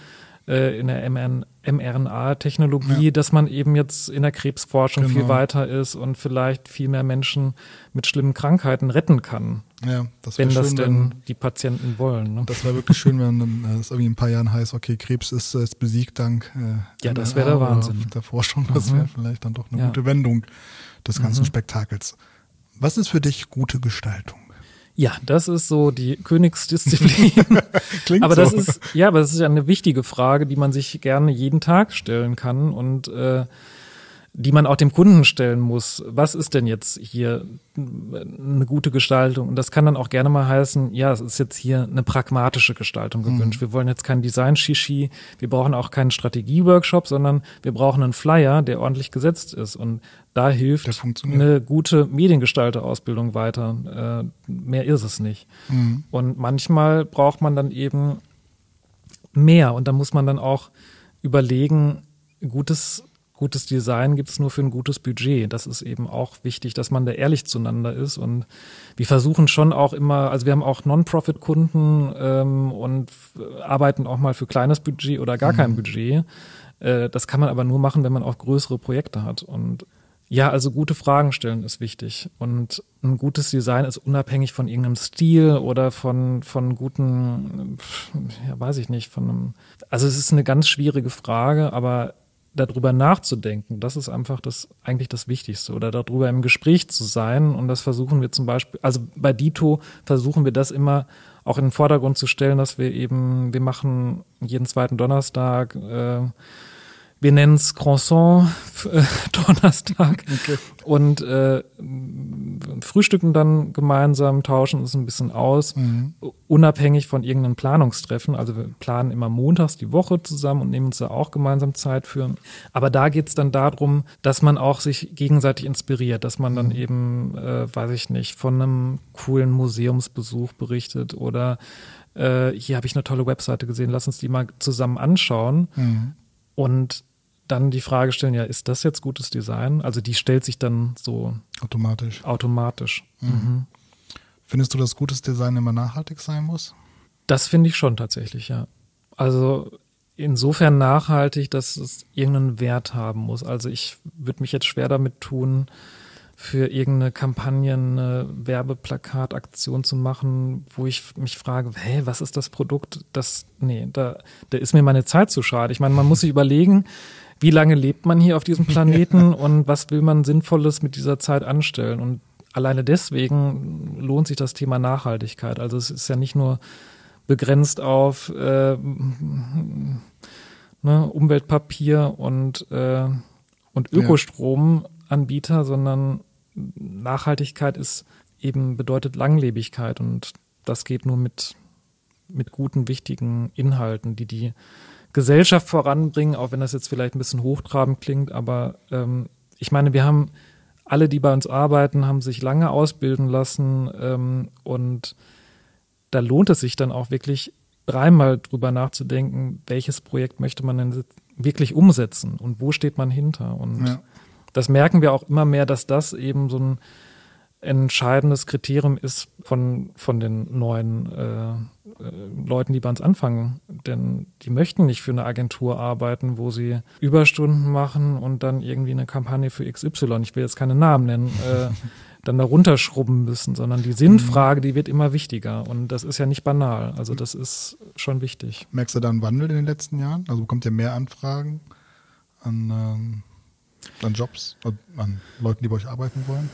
B: äh, in der mRNA-Technologie, ja. dass man eben jetzt in der Krebsforschung genau. viel weiter ist und vielleicht viel mehr Menschen mit schlimmen Krankheiten retten kann.
A: Ja,
B: das wenn schön, das denn wenn, die Patienten wollen. Ne?
A: Das wäre wirklich schön, wenn dann, äh, es irgendwie in ein paar Jahren heißt, okay, Krebs ist, äh, ist besiegt dank
B: äh, ja, das wäre der Wahnsinn.
A: der Forschung. Das wäre mhm. vielleicht dann doch eine ja. gute Wendung des ganzen mhm. Spektakels. Was ist für dich gute Gestaltung?
B: Ja, das ist so die Königsdisziplin. Klingt aber das so. ist ja, aber das ist ja eine wichtige Frage, die man sich gerne jeden Tag stellen kann und äh, die man auch dem Kunden stellen muss. Was ist denn jetzt hier eine gute Gestaltung? Und das kann dann auch gerne mal heißen, ja, es ist jetzt hier eine pragmatische Gestaltung gewünscht. Mhm. Wir wollen jetzt kein Design-Shishi, wir brauchen auch keinen Strategie-Workshop, sondern wir brauchen einen Flyer, der ordentlich gesetzt ist. Und da hilft eine gute Mediengestalter-Ausbildung weiter. Äh, mehr ist es nicht. Mhm. Und manchmal braucht man dann eben mehr. Und da muss man dann auch überlegen, gutes gutes Design gibt es nur für ein gutes Budget. Das ist eben auch wichtig, dass man da ehrlich zueinander ist. Und wir versuchen schon auch immer, also wir haben auch Non-Profit-Kunden ähm, und arbeiten auch mal für kleines Budget oder gar mhm. kein Budget. Äh, das kann man aber nur machen, wenn man auch größere Projekte hat. Und ja, also gute Fragen stellen ist wichtig. Und ein gutes Design ist unabhängig von irgendeinem Stil oder von, von guten, ja, weiß ich nicht, von einem, also es ist eine ganz schwierige Frage, aber darüber nachzudenken, das ist einfach das eigentlich das Wichtigste. Oder darüber im Gespräch zu sein. Und das versuchen wir zum Beispiel, also bei Dito versuchen wir das immer auch in den Vordergrund zu stellen, dass wir eben, wir machen jeden zweiten Donnerstag äh, wir nennen es Croissant äh, Donnerstag okay. und äh, frühstücken dann gemeinsam, tauschen uns ein bisschen aus, mhm. unabhängig von irgendeinem Planungstreffen. Also wir planen immer montags die Woche zusammen und nehmen uns da auch gemeinsam Zeit für. Aber da geht's dann darum, dass man auch sich gegenseitig inspiriert, dass man dann mhm. eben, äh, weiß ich nicht, von einem coolen Museumsbesuch berichtet oder äh, hier habe ich eine tolle Webseite gesehen, lass uns die mal zusammen anschauen. Mhm. Und dann die Frage stellen, ja, ist das jetzt gutes Design? Also die stellt sich dann so
A: automatisch.
B: Automatisch. Mhm.
A: Mhm. Findest du, dass gutes Design immer nachhaltig sein muss?
B: Das finde ich schon tatsächlich, ja. Also insofern nachhaltig, dass es irgendeinen Wert haben muss. Also ich würde mich jetzt schwer damit tun, für irgendeine Kampagne eine Werbeplakataktion zu machen, wo ich mich frage, hä, was ist das Produkt? Das, nee, da, da ist mir meine Zeit zu schade. Ich meine, man muss sich überlegen, wie lange lebt man hier auf diesem Planeten und was will man Sinnvolles mit dieser Zeit anstellen? Und alleine deswegen lohnt sich das Thema Nachhaltigkeit. Also es ist ja nicht nur begrenzt auf äh, ne, Umweltpapier und, äh, und Ökostromanbieter, sondern Nachhaltigkeit ist eben bedeutet Langlebigkeit und das geht nur mit, mit guten, wichtigen Inhalten, die die Gesellschaft voranbringen, auch wenn das jetzt vielleicht ein bisschen hochtrabend klingt, aber ähm, ich meine, wir haben alle, die bei uns arbeiten, haben sich lange ausbilden lassen ähm, und da lohnt es sich dann auch wirklich dreimal drüber nachzudenken, welches Projekt möchte man denn wirklich umsetzen und wo steht man hinter. Und ja. Das merken wir auch immer mehr, dass das eben so ein entscheidendes Kriterium ist von, von den neuen äh, äh, Leuten, die bei uns anfangen. Denn die möchten nicht für eine Agentur arbeiten, wo sie Überstunden machen und dann irgendwie eine Kampagne für XY, ich will jetzt keine Namen nennen, äh, dann da runterschrubben müssen, sondern die Sinnfrage, die wird immer wichtiger. Und das ist ja nicht banal. Also das ist schon wichtig.
A: Merkst du da einen Wandel in den letzten Jahren? Also bekommt ihr mehr Anfragen an, ähm, an Jobs, an Leuten, die bei euch arbeiten wollen?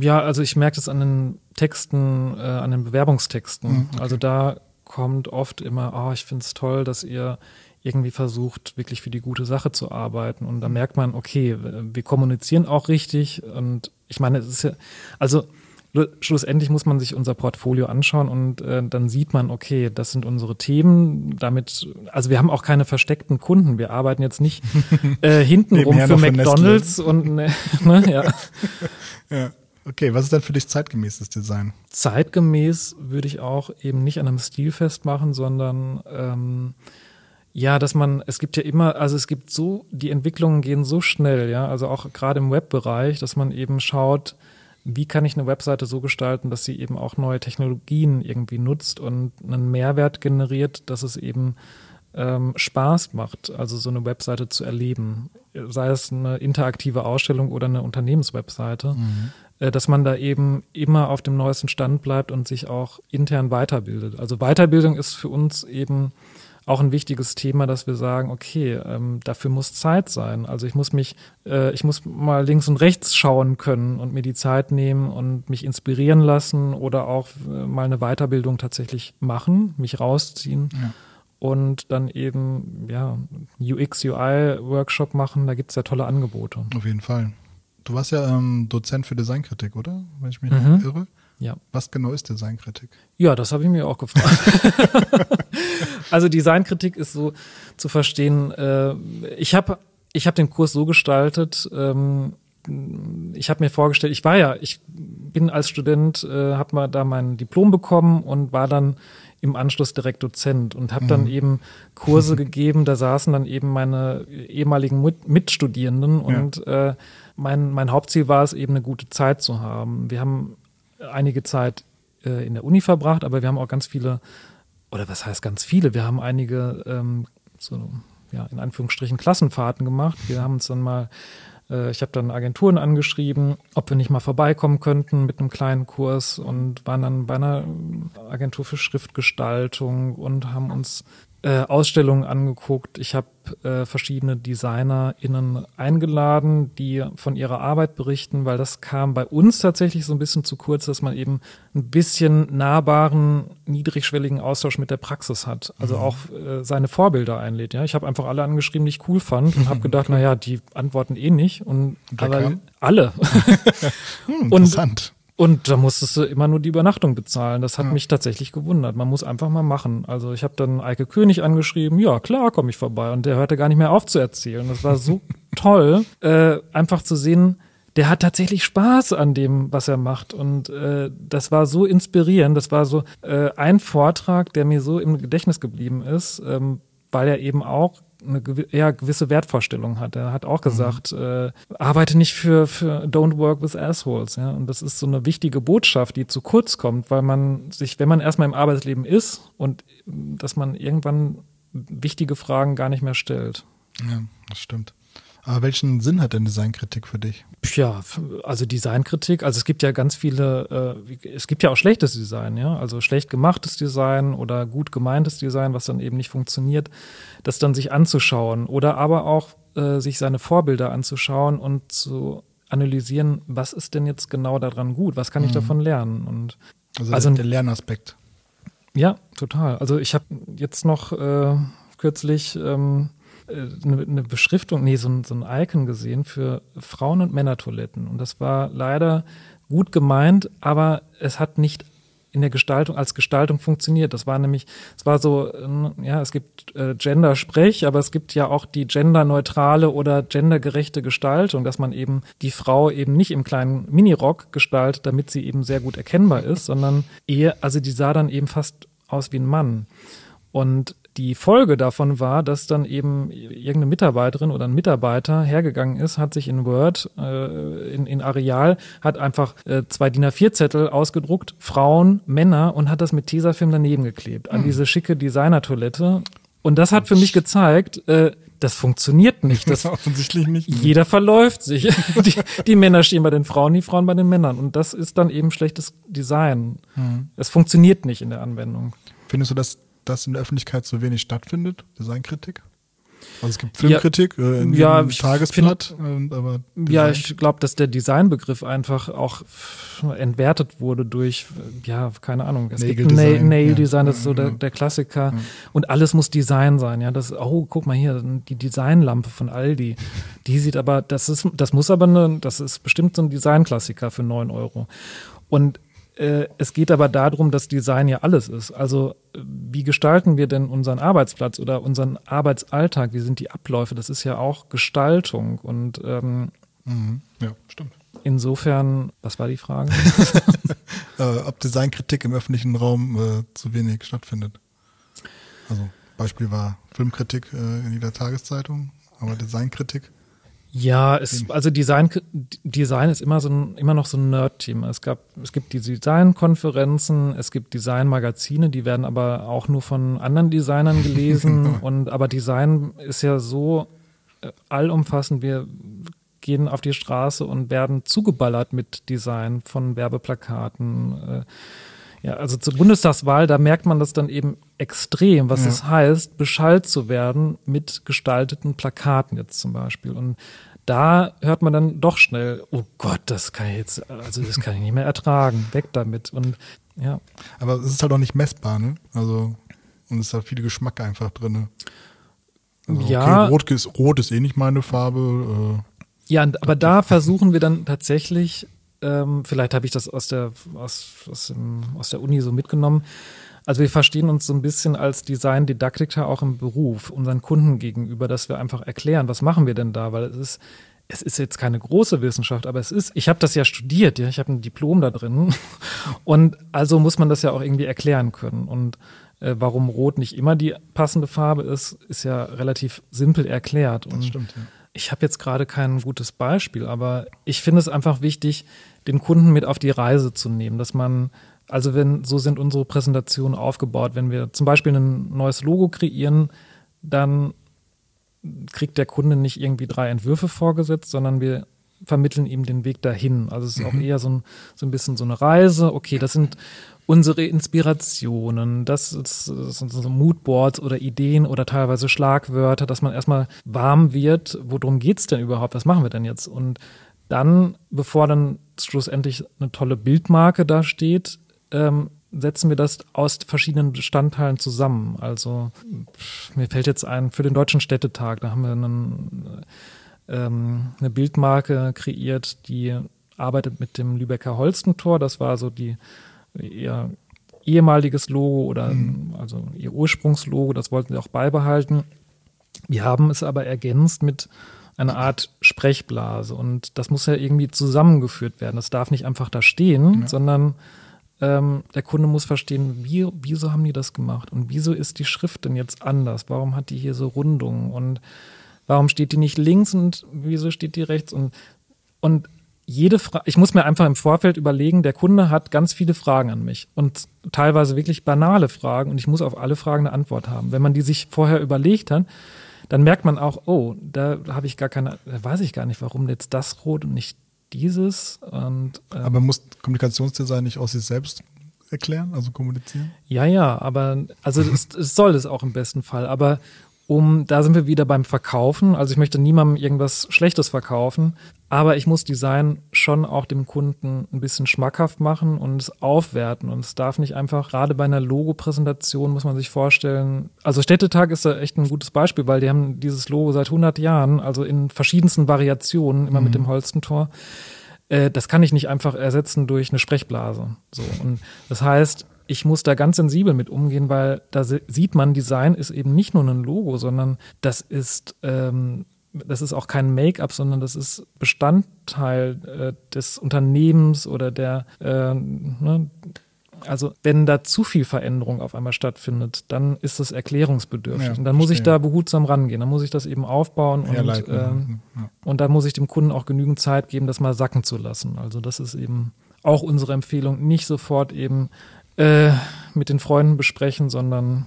B: Ja, also ich merke das an den Texten, äh, an den Bewerbungstexten. Mhm, okay. Also da kommt oft immer, oh, ich finde es toll, dass ihr irgendwie versucht, wirklich für die gute Sache zu arbeiten. Und da merkt man, okay, wir kommunizieren auch richtig. Und ich meine, es ist ja, also schlussendlich muss man sich unser Portfolio anschauen und äh, dann sieht man, okay, das sind unsere Themen. Damit, also wir haben auch keine versteckten Kunden. Wir arbeiten jetzt nicht äh, hintenrum für McDonalds und ne, ne, ja.
A: ja. Okay, was ist denn für dich zeitgemäßes Design?
B: Zeitgemäß würde ich auch eben nicht an einem Stil festmachen, sondern ähm, ja, dass man, es gibt ja immer, also es gibt so, die Entwicklungen gehen so schnell, ja, also auch gerade im Webbereich, dass man eben schaut, wie kann ich eine Webseite so gestalten, dass sie eben auch neue Technologien irgendwie nutzt und einen Mehrwert generiert, dass es eben ähm, Spaß macht, also so eine Webseite zu erleben. Sei es eine interaktive Ausstellung oder eine Unternehmenswebseite, mhm. äh, dass man da eben immer auf dem neuesten Stand bleibt und sich auch intern weiterbildet. Also Weiterbildung ist für uns eben auch ein wichtiges Thema, dass wir sagen, okay, ähm, dafür muss Zeit sein. Also ich muss mich, äh, ich muss mal links und rechts schauen können und mir die Zeit nehmen und mich inspirieren lassen oder auch äh, mal eine Weiterbildung tatsächlich machen, mich rausziehen. Ja. Und dann eben, ja, UX, UI-Workshop machen, da gibt es ja tolle Angebote.
A: Auf jeden Fall. Du warst ja ähm, Dozent für Designkritik, oder? Wenn ich mich mhm. nicht irre.
B: Ja.
A: Was genau ist Designkritik?
B: Ja, das habe ich mir auch gefragt. also Designkritik ist so zu verstehen, äh, ich habe ich hab den Kurs so gestaltet, ähm, ich habe mir vorgestellt, ich war ja, ich bin als Student, äh, habe mal da mein Diplom bekommen und war dann im Anschluss direkt Dozent und habe dann mhm. eben Kurse gegeben, da saßen dann eben meine ehemaligen Mitstudierenden und ja. äh, mein, mein Hauptziel war es eben eine gute Zeit zu haben. Wir haben einige Zeit äh, in der Uni verbracht, aber wir haben auch ganz viele, oder was heißt ganz viele, wir haben einige ähm, so, ja, in Anführungsstrichen Klassenfahrten gemacht. Wir haben uns dann mal, äh, ich habe dann Agenturen angeschrieben, ob wir nicht mal vorbeikommen könnten mit einem kleinen Kurs und waren dann bei einer Agentur für Schriftgestaltung und haben uns äh, Ausstellungen angeguckt. Ich habe äh, verschiedene DesignerInnen eingeladen, die von ihrer Arbeit berichten, weil das kam bei uns tatsächlich so ein bisschen zu kurz, dass man eben ein bisschen nahbaren, niedrigschwelligen Austausch mit der Praxis hat. Also mhm. auch äh, seine Vorbilder einlädt. Ja, ich habe einfach alle angeschrieben, die ich cool fand und habe gedacht, na ja, die antworten eh nicht und aber alle.
A: hm, interessant.
B: Und da musstest du immer nur die Übernachtung bezahlen. Das hat ja. mich tatsächlich gewundert. Man muss einfach mal machen. Also ich habe dann Eike König angeschrieben, ja klar, komme ich vorbei. Und der hörte gar nicht mehr auf zu erzählen. Das war so toll, äh, einfach zu sehen, der hat tatsächlich Spaß an dem, was er macht. Und äh, das war so inspirierend. Das war so äh, ein Vortrag, der mir so im Gedächtnis geblieben ist, ähm, weil er eben auch eine ja, gewisse Wertvorstellung hat. Er hat auch gesagt, mhm. äh, arbeite nicht für, für Don't Work with Assholes. Ja? Und das ist so eine wichtige Botschaft, die zu kurz kommt, weil man sich, wenn man erstmal im Arbeitsleben ist und dass man irgendwann wichtige Fragen gar nicht mehr stellt.
A: Ja, das stimmt. Aber welchen Sinn hat denn Designkritik für dich?
B: Ja, also Designkritik, also es gibt ja ganz viele, äh, es gibt ja auch schlechtes Design, ja, also schlecht gemachtes Design oder gut gemeintes Design, was dann eben nicht funktioniert, das dann sich anzuschauen oder aber auch äh, sich seine Vorbilder anzuschauen und zu analysieren, was ist denn jetzt genau daran gut, was kann ich mhm. davon lernen und
A: also, also der Lernaspekt.
B: Ja, total. Also ich habe jetzt noch äh, kürzlich ähm, eine, eine Beschriftung, nee, so ein, so ein Icon gesehen für Frauen- und Männertoiletten. Und das war leider gut gemeint, aber es hat nicht in der Gestaltung als Gestaltung funktioniert. Das war nämlich, es war so, äh, ja, es gibt äh, Gender-Sprech, aber es gibt ja auch die genderneutrale oder gendergerechte Gestaltung, dass man eben die Frau eben nicht im kleinen Minirock gestaltet, damit sie eben sehr gut erkennbar ist, sondern eher, also die sah dann eben fast aus wie ein Mann. Und die Folge davon war, dass dann eben irgendeine Mitarbeiterin oder ein Mitarbeiter hergegangen ist, hat sich in Word, äh, in, in Areal, hat einfach äh, zwei DIN A4-Zettel ausgedruckt, Frauen, Männer und hat das mit Tesafilm daneben geklebt an mhm. diese schicke Designer-Toilette. Und das hat für mich gezeigt, äh, das funktioniert nicht. Das,
A: Offensichtlich nicht.
B: Jeder verläuft sich. die, die, Männer stehen bei den Frauen, die Frauen bei den Männern. Und das ist dann eben schlechtes Design. Mhm. Es funktioniert nicht in der Anwendung.
A: Findest du, dass das in der Öffentlichkeit so wenig stattfindet, Designkritik? Also es gibt Filmkritik ja, äh, in ja, Tagesblatt,
B: find, äh, aber Design. ja, ich glaube, dass der Designbegriff einfach auch entwertet wurde durch ja keine Ahnung. Es Nail gibt Nail, Nail Design, das ist so der, der Klassiker ja. und alles muss Design sein. Ja, das oh guck mal hier die Designlampe von Aldi, die sieht aber das ist das muss aber eine, das ist bestimmt so ein Designklassiker für neun Euro und es geht aber darum, dass Design ja alles ist. Also wie gestalten wir denn unseren Arbeitsplatz oder unseren Arbeitsalltag? Wie sind die Abläufe? Das ist ja auch Gestaltung. Und ähm,
A: mhm. ja, stimmt.
B: Insofern, was war die Frage?
A: äh, ob Designkritik im öffentlichen Raum äh, zu wenig stattfindet. Also Beispiel war Filmkritik äh, in jeder Tageszeitung, aber Designkritik
B: ja, es, also Design, Design ist immer so ein, immer noch so ein Nerd-Team. Es gab, es gibt die Designkonferenzen, es gibt Designmagazine, die werden aber auch nur von anderen Designern gelesen. und aber Design ist ja so äh, allumfassend. Wir gehen auf die Straße und werden zugeballert mit Design von Werbeplakaten. Äh, ja, also zur Bundestagswahl, da merkt man das dann eben extrem, was ja. es heißt, beschallt zu werden mit gestalteten Plakaten jetzt zum Beispiel. Und da hört man dann doch schnell, oh Gott, das kann ich jetzt, also das kann ich nicht mehr ertragen, weg damit. Und ja.
A: Aber es ist halt auch nicht messbar, ne? Also, und es ist halt viel Geschmack einfach drin.
B: Also, ja.
A: Okay, Rot, ist, Rot ist eh nicht meine Farbe.
B: Äh, ja, aber da versuchen wir dann tatsächlich ähm, vielleicht habe ich das aus der, aus, aus, dem, aus der Uni so mitgenommen. Also wir verstehen uns so ein bisschen als Design-Didaktiker auch im Beruf, unseren Kunden gegenüber, dass wir einfach erklären, was machen wir denn da, weil es ist, es ist jetzt keine große Wissenschaft, aber es ist, ich habe das ja studiert, ja, ich habe ein Diplom da drin und also muss man das ja auch irgendwie erklären können und äh, warum Rot nicht immer die passende Farbe ist, ist ja relativ simpel erklärt. Und
A: das stimmt, ja.
B: Ich habe jetzt gerade kein gutes Beispiel, aber ich finde es einfach wichtig, den Kunden mit auf die Reise zu nehmen, dass man, also wenn, so sind unsere Präsentationen aufgebaut, wenn wir zum Beispiel ein neues Logo kreieren, dann kriegt der Kunde nicht irgendwie drei Entwürfe vorgesetzt, sondern wir vermitteln ihm den Weg dahin. Also es ist mhm. auch eher so ein, so ein bisschen so eine Reise. Okay, das sind unsere Inspirationen, das, ist, das sind so Moodboards oder Ideen oder teilweise Schlagwörter, dass man erstmal warm wird, worum geht's denn überhaupt, was machen wir denn jetzt? Und dann, bevor dann schlussendlich eine tolle Bildmarke da steht, ähm, setzen wir das aus verschiedenen Bestandteilen zusammen. Also mir fällt jetzt ein, für den Deutschen Städtetag, da haben wir einen, ähm, eine Bildmarke kreiert, die arbeitet mit dem Lübecker Holstentor. Das war so die ihr ehemaliges Logo oder mhm. also ihr Ursprungslogo, das wollten sie auch beibehalten. Wir haben es aber ergänzt mit einer Art Sprechblase und das muss ja irgendwie zusammengeführt werden. Das darf nicht einfach da stehen, ja. sondern ähm, der Kunde muss verstehen, wie, wieso haben die das gemacht und wieso ist die Schrift denn jetzt anders? Warum hat die hier so Rundungen und warum steht die nicht links und wieso steht die rechts und und jede Frage, ich muss mir einfach im Vorfeld überlegen, der Kunde hat ganz viele Fragen an mich und teilweise wirklich banale Fragen und ich muss auf alle Fragen eine Antwort haben. Wenn man die sich vorher überlegt hat, dann merkt man auch, oh, da habe ich gar keine, da weiß ich gar nicht, warum jetzt das rot und nicht dieses. Und,
A: ähm, aber muss Kommunikationsdesign nicht aus sich selbst erklären, also kommunizieren?
B: Ja, ja, aber also es, es soll es auch im besten Fall. Aber um, da sind wir wieder beim Verkaufen. Also ich möchte niemandem irgendwas Schlechtes verkaufen, aber ich muss Design schon auch dem Kunden ein bisschen schmackhaft machen und es aufwerten. Und es darf nicht einfach, gerade bei einer Logo-Präsentation muss man sich vorstellen, also Städtetag ist da echt ein gutes Beispiel, weil die haben dieses Logo seit 100 Jahren, also in verschiedensten Variationen, immer mhm. mit dem Holstentor. äh, das kann ich nicht einfach ersetzen durch eine Sprechblase. So und das heißt, ich muss da ganz sensibel mit umgehen, weil da sieht man, Design ist eben nicht nur ein Logo, sondern das ist ähm, das ist auch kein Make-up, sondern das ist Bestandteil äh, des Unternehmens oder der, äh, ne, also wenn da zu viel Veränderung auf einmal stattfindet, dann ist das erklärungsbedürftig. Ja, und dann muss ich da behutsam rangehen. Dann muss ich das eben aufbauen und, äh, ja. und dann muss ich dem Kunden auch genügend Zeit geben, das mal sacken zu lassen. Also das ist eben auch unsere Empfehlung, nicht sofort eben äh, mit den Freunden besprechen, sondern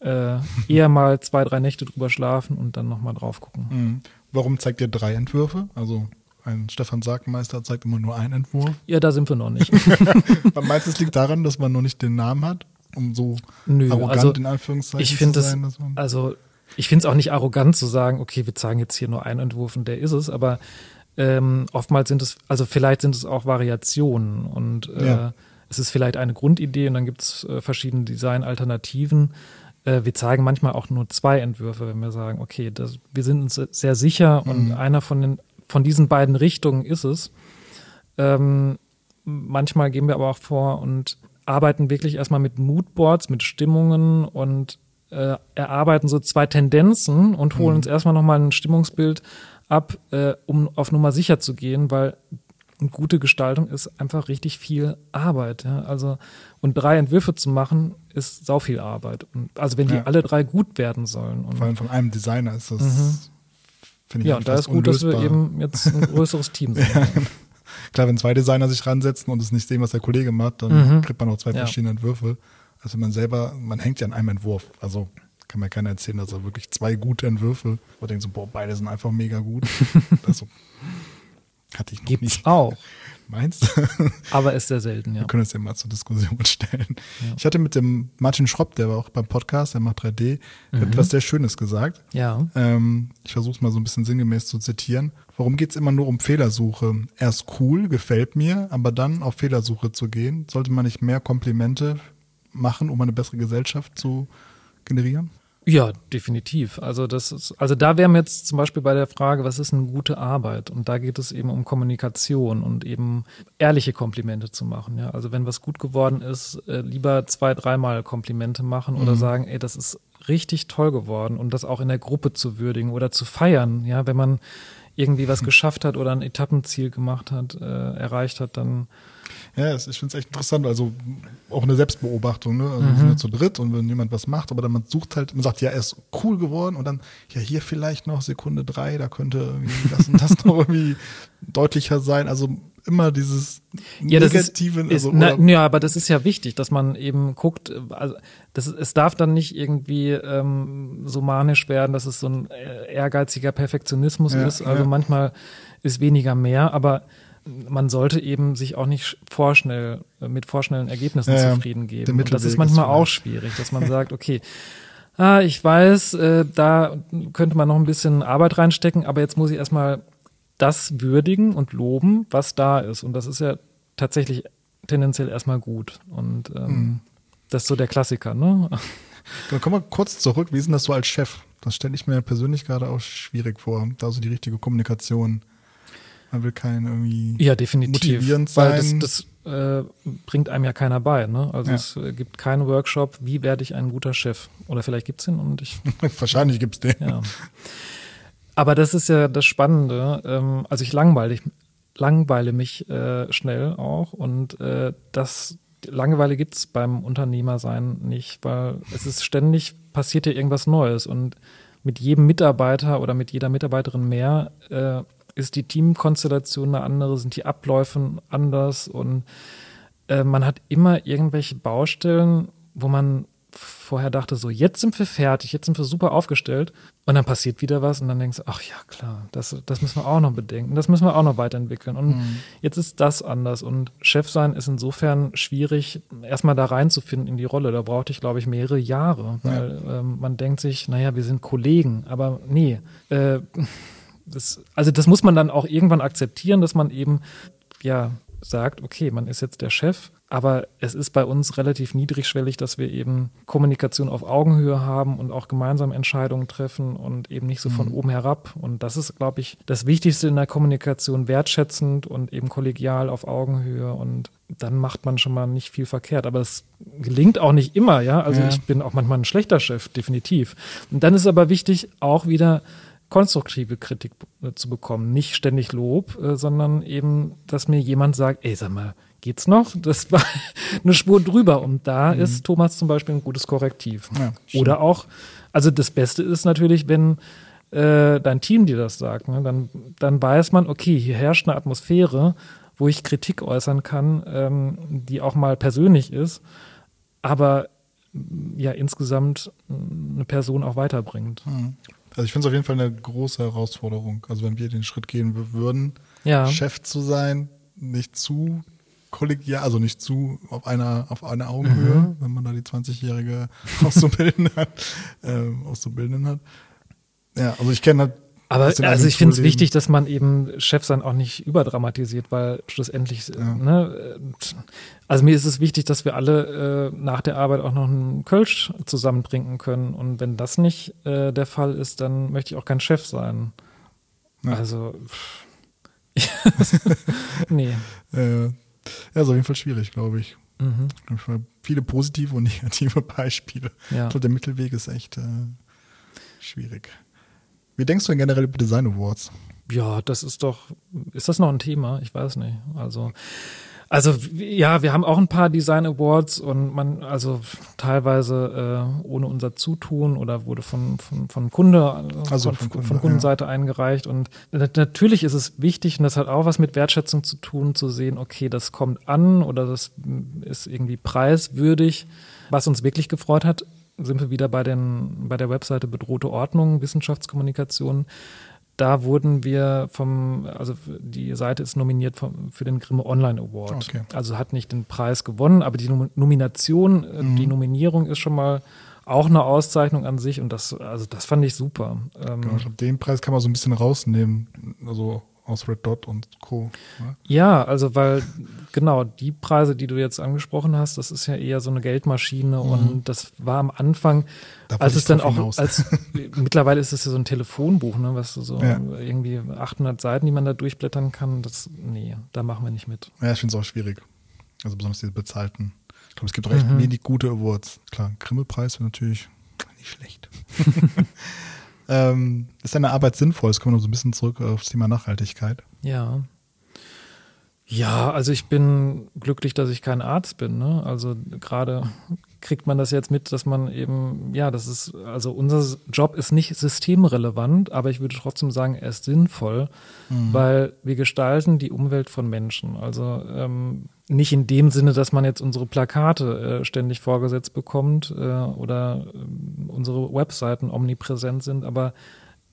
B: äh, eher mal zwei, drei Nächte drüber schlafen und dann nochmal drauf gucken. Mhm.
A: Warum zeigt ihr drei Entwürfe? Also ein Stefan Sargmeister zeigt immer nur einen Entwurf.
B: Ja, da sind wir noch nicht.
A: Es liegt daran, dass man noch nicht den Namen hat, um so Nö, arrogant also, in Anführungszeichen
B: ich zu sein? Das, also ich finde es auch nicht arrogant zu sagen, okay, wir zeigen jetzt hier nur einen Entwurf und der ist es, aber ähm, oftmals sind es, also vielleicht sind es auch Variationen und äh, ja. Es ist vielleicht eine Grundidee und dann gibt es äh, verschiedene Designalternativen. Äh, wir zeigen manchmal auch nur zwei Entwürfe, wenn wir sagen, okay, das, wir sind uns sehr sicher und mhm. einer von den von diesen beiden Richtungen ist es. Ähm, manchmal gehen wir aber auch vor und arbeiten wirklich erstmal mit Moodboards, mit Stimmungen und äh, erarbeiten so zwei Tendenzen und holen mhm. uns erstmal nochmal ein Stimmungsbild ab, äh, um auf Nummer sicher zu gehen, weil eine gute Gestaltung ist einfach richtig viel Arbeit. Ja? Also, und drei Entwürfe zu machen, ist sau viel Arbeit. Und, also wenn die ja. alle drei gut werden sollen.
A: Vor allem von einem Designer ist das mhm.
B: Finde ich ja, und da ist gut, unlösbar. dass wir eben jetzt ein größeres Team sind. ja, genau.
A: Klar, wenn zwei Designer sich ransetzen und es nicht sehen, was der Kollege macht, dann mhm. kriegt man auch zwei verschiedene Entwürfe. Also man selber, man hängt ja an einem Entwurf. Also kann mir keiner erzählen, dass er wirklich zwei gute Entwürfe, wo denkt so, boah, beide sind einfach mega gut. also, hatte ich noch
B: Gibt's
A: nicht.
B: auch.
A: Meinst du?
B: Aber ist sehr selten, ja.
A: Wir können es ja mal zur Diskussion stellen. Ja. Ich hatte mit dem Martin Schropp, der war auch beim Podcast, der macht 3D, mhm. etwas sehr Schönes gesagt.
B: Ja.
A: Ähm, ich versuche es mal so ein bisschen sinngemäß zu zitieren. Warum geht es immer nur um Fehlersuche? Erst cool, gefällt mir, aber dann auf Fehlersuche zu gehen, sollte man nicht mehr Komplimente machen, um eine bessere Gesellschaft zu generieren?
B: Ja, definitiv. Also das ist, also da wären wir jetzt zum Beispiel bei der Frage, was ist eine gute Arbeit? Und da geht es eben um Kommunikation und eben ehrliche Komplimente zu machen. Ja, also wenn was gut geworden ist, äh, lieber zwei, dreimal Komplimente machen oder mhm. sagen, ey, das ist richtig toll geworden und das auch in der Gruppe zu würdigen oder zu feiern. Ja, wenn man irgendwie was geschafft hat oder ein Etappenziel gemacht hat, äh, erreicht hat, dann
A: ja, ich finde es echt interessant. Also auch eine Selbstbeobachtung. Ne? Also mhm. wir sind ja zu dritt und wenn jemand was macht, aber dann man sucht halt, man sagt, ja, er ist cool geworden und dann, ja, hier vielleicht noch Sekunde drei, da könnte irgendwie das und das noch irgendwie deutlicher sein. Also immer dieses
B: ja, Negative. Ist, also, na, ja, aber das ist ja wichtig, dass man eben guckt, also das, es darf dann nicht irgendwie ähm, so manisch werden, dass es so ein äh, ehrgeiziger Perfektionismus ja, ist. Also ja. manchmal ist weniger mehr, aber man sollte eben sich auch nicht vorschnell mit vorschnellen Ergebnissen ja, zufrieden geben. Und das ist manchmal ist auch schwierig, dass man sagt, okay, ah, ich weiß, äh, da könnte man noch ein bisschen Arbeit reinstecken, aber jetzt muss ich erstmal das würdigen und loben, was da ist. Und das ist ja tatsächlich tendenziell erstmal gut. Und ähm, mhm. das ist so der Klassiker, ne?
A: Dann kommen wir kurz zurück. Wie ist denn das so als Chef? Das stelle ich mir persönlich gerade auch schwierig vor, da so die richtige Kommunikation man will keinen irgendwie
B: ja, definitiv, motivierend sein. Weil das, das äh, bringt einem ja keiner bei. Ne? Also ja. es äh, gibt keinen Workshop, wie werde ich ein guter Chef? Oder vielleicht gibt's den und ich.
A: Wahrscheinlich gibt's den.
B: Ja. Aber das ist ja das Spannende. Ähm, also ich langweile, langweile mich äh, schnell auch und äh, das Langeweile gibt's beim Unternehmersein nicht, weil es ist ständig passiert ja irgendwas Neues und mit jedem Mitarbeiter oder mit jeder Mitarbeiterin mehr äh, ist die Teamkonstellation eine andere, sind die Abläufe anders und äh, man hat immer irgendwelche Baustellen, wo man vorher dachte, so jetzt sind wir fertig, jetzt sind wir super aufgestellt und dann passiert wieder was und dann denkst du, ach ja, klar, das, das müssen wir auch noch bedenken, das müssen wir auch noch weiterentwickeln und mhm. jetzt ist das anders und Chef sein ist insofern schwierig, erstmal da reinzufinden in die Rolle, da brauchte ich, glaube ich, mehrere Jahre, weil ja. ähm, man denkt sich, naja, wir sind Kollegen, aber nee, äh, das, also das muss man dann auch irgendwann akzeptieren, dass man eben ja sagt, okay, man ist jetzt der Chef, aber es ist bei uns relativ niedrigschwellig, dass wir eben Kommunikation auf Augenhöhe haben und auch gemeinsam Entscheidungen treffen und eben nicht so von mhm. oben herab. Und das ist, glaube ich, das Wichtigste in der Kommunikation, wertschätzend und eben kollegial auf Augenhöhe. Und dann macht man schon mal nicht viel verkehrt. Aber es gelingt auch nicht immer, ja. Also ja. ich bin auch manchmal ein schlechter Chef, definitiv. Und dann ist aber wichtig, auch wieder konstruktive Kritik zu bekommen. Nicht ständig Lob, äh, sondern eben, dass mir jemand sagt, ey, sag mal, geht's noch? Das war eine Spur drüber. Und da mhm. ist Thomas zum Beispiel ein gutes Korrektiv. Ja, Oder auch, also das Beste ist natürlich, wenn äh, dein Team dir das sagt, ne? dann, dann weiß man, okay, hier herrscht eine Atmosphäre, wo ich Kritik äußern kann, ähm, die auch mal persönlich ist, aber ja insgesamt eine Person auch weiterbringt.
A: Mhm. Also ich finde es auf jeden Fall eine große Herausforderung. Also wenn wir den Schritt gehen würden, ja. Chef zu sein, nicht zu kollegial, also nicht zu auf einer auf einer Augenhöhe, mhm. wenn man da die 20-jährige Auszubildenden hat, äh, Auszubildenden hat. Ja, also ich kenne halt
B: aber also ich finde es wichtig, dass man eben Chef sein auch nicht überdramatisiert, weil schlussendlich, ja. ne, also mir ist es wichtig, dass wir alle äh, nach der Arbeit auch noch einen Kölsch zusammen trinken können. Und wenn das nicht äh, der Fall ist, dann möchte ich auch kein Chef sein. Ja. Also
A: nee. Äh, ja, ist auf jeden Fall schwierig, glaube ich. Mhm. Viele positive und negative Beispiele. Ja. Ich glaube, der Mittelweg ist echt äh, schwierig. Wie denkst du denn generell über Design Awards?
B: Ja, das ist doch, ist das noch ein Thema? Ich weiß nicht. Also, also ja, wir haben auch ein paar Design Awards und man, also teilweise äh, ohne unser Zutun oder wurde von, von, von Kunde, also von, von, von Kundenseite ja. eingereicht. Und natürlich ist es wichtig, und das hat auch was mit Wertschätzung zu tun, zu sehen, okay, das kommt an oder das ist irgendwie preiswürdig. Was uns wirklich gefreut hat, sind wir wieder bei, den, bei der Webseite Bedrohte Ordnung, Wissenschaftskommunikation. Da wurden wir vom, also die Seite ist nominiert vom, für den Grimme Online Award. Okay. Also hat nicht den Preis gewonnen, aber die Nomination, äh, mhm. die Nominierung ist schon mal auch eine Auszeichnung an sich und das, also das fand ich super.
A: Ähm, genau, ich glaube, den Preis kann man so ein bisschen rausnehmen. Also aus Red Dot und Co.
B: Ne? Ja, also weil genau die Preise, die du jetzt angesprochen hast, das ist ja eher so eine Geldmaschine mhm. und das war am Anfang, da als es dann auch, hinaus. als mittlerweile ist es ja so ein Telefonbuch, ne, was so ja. irgendwie 800 Seiten, die man da durchblättern kann. Das, nee, da machen wir nicht mit.
A: Ja, ich finde es auch schwierig. Also besonders diese bezahlten. Ich glaube, es gibt recht mhm. wenig gute Awards. Klar, Grimme-Preis wäre natürlich nicht schlecht. Ähm, ist deine Arbeit sinnvoll? Es kommt noch so ein bisschen zurück aufs Thema Nachhaltigkeit.
B: Ja. Ja, also ich bin glücklich, dass ich kein Arzt bin. Ne? Also gerade kriegt man das jetzt mit, dass man eben, ja, das ist, also unser Job ist nicht systemrelevant, aber ich würde trotzdem sagen, er ist sinnvoll, mhm. weil wir gestalten die Umwelt von Menschen. Also ähm, nicht in dem Sinne, dass man jetzt unsere Plakate äh, ständig vorgesetzt bekommt äh, oder äh, unsere Webseiten omnipräsent sind, aber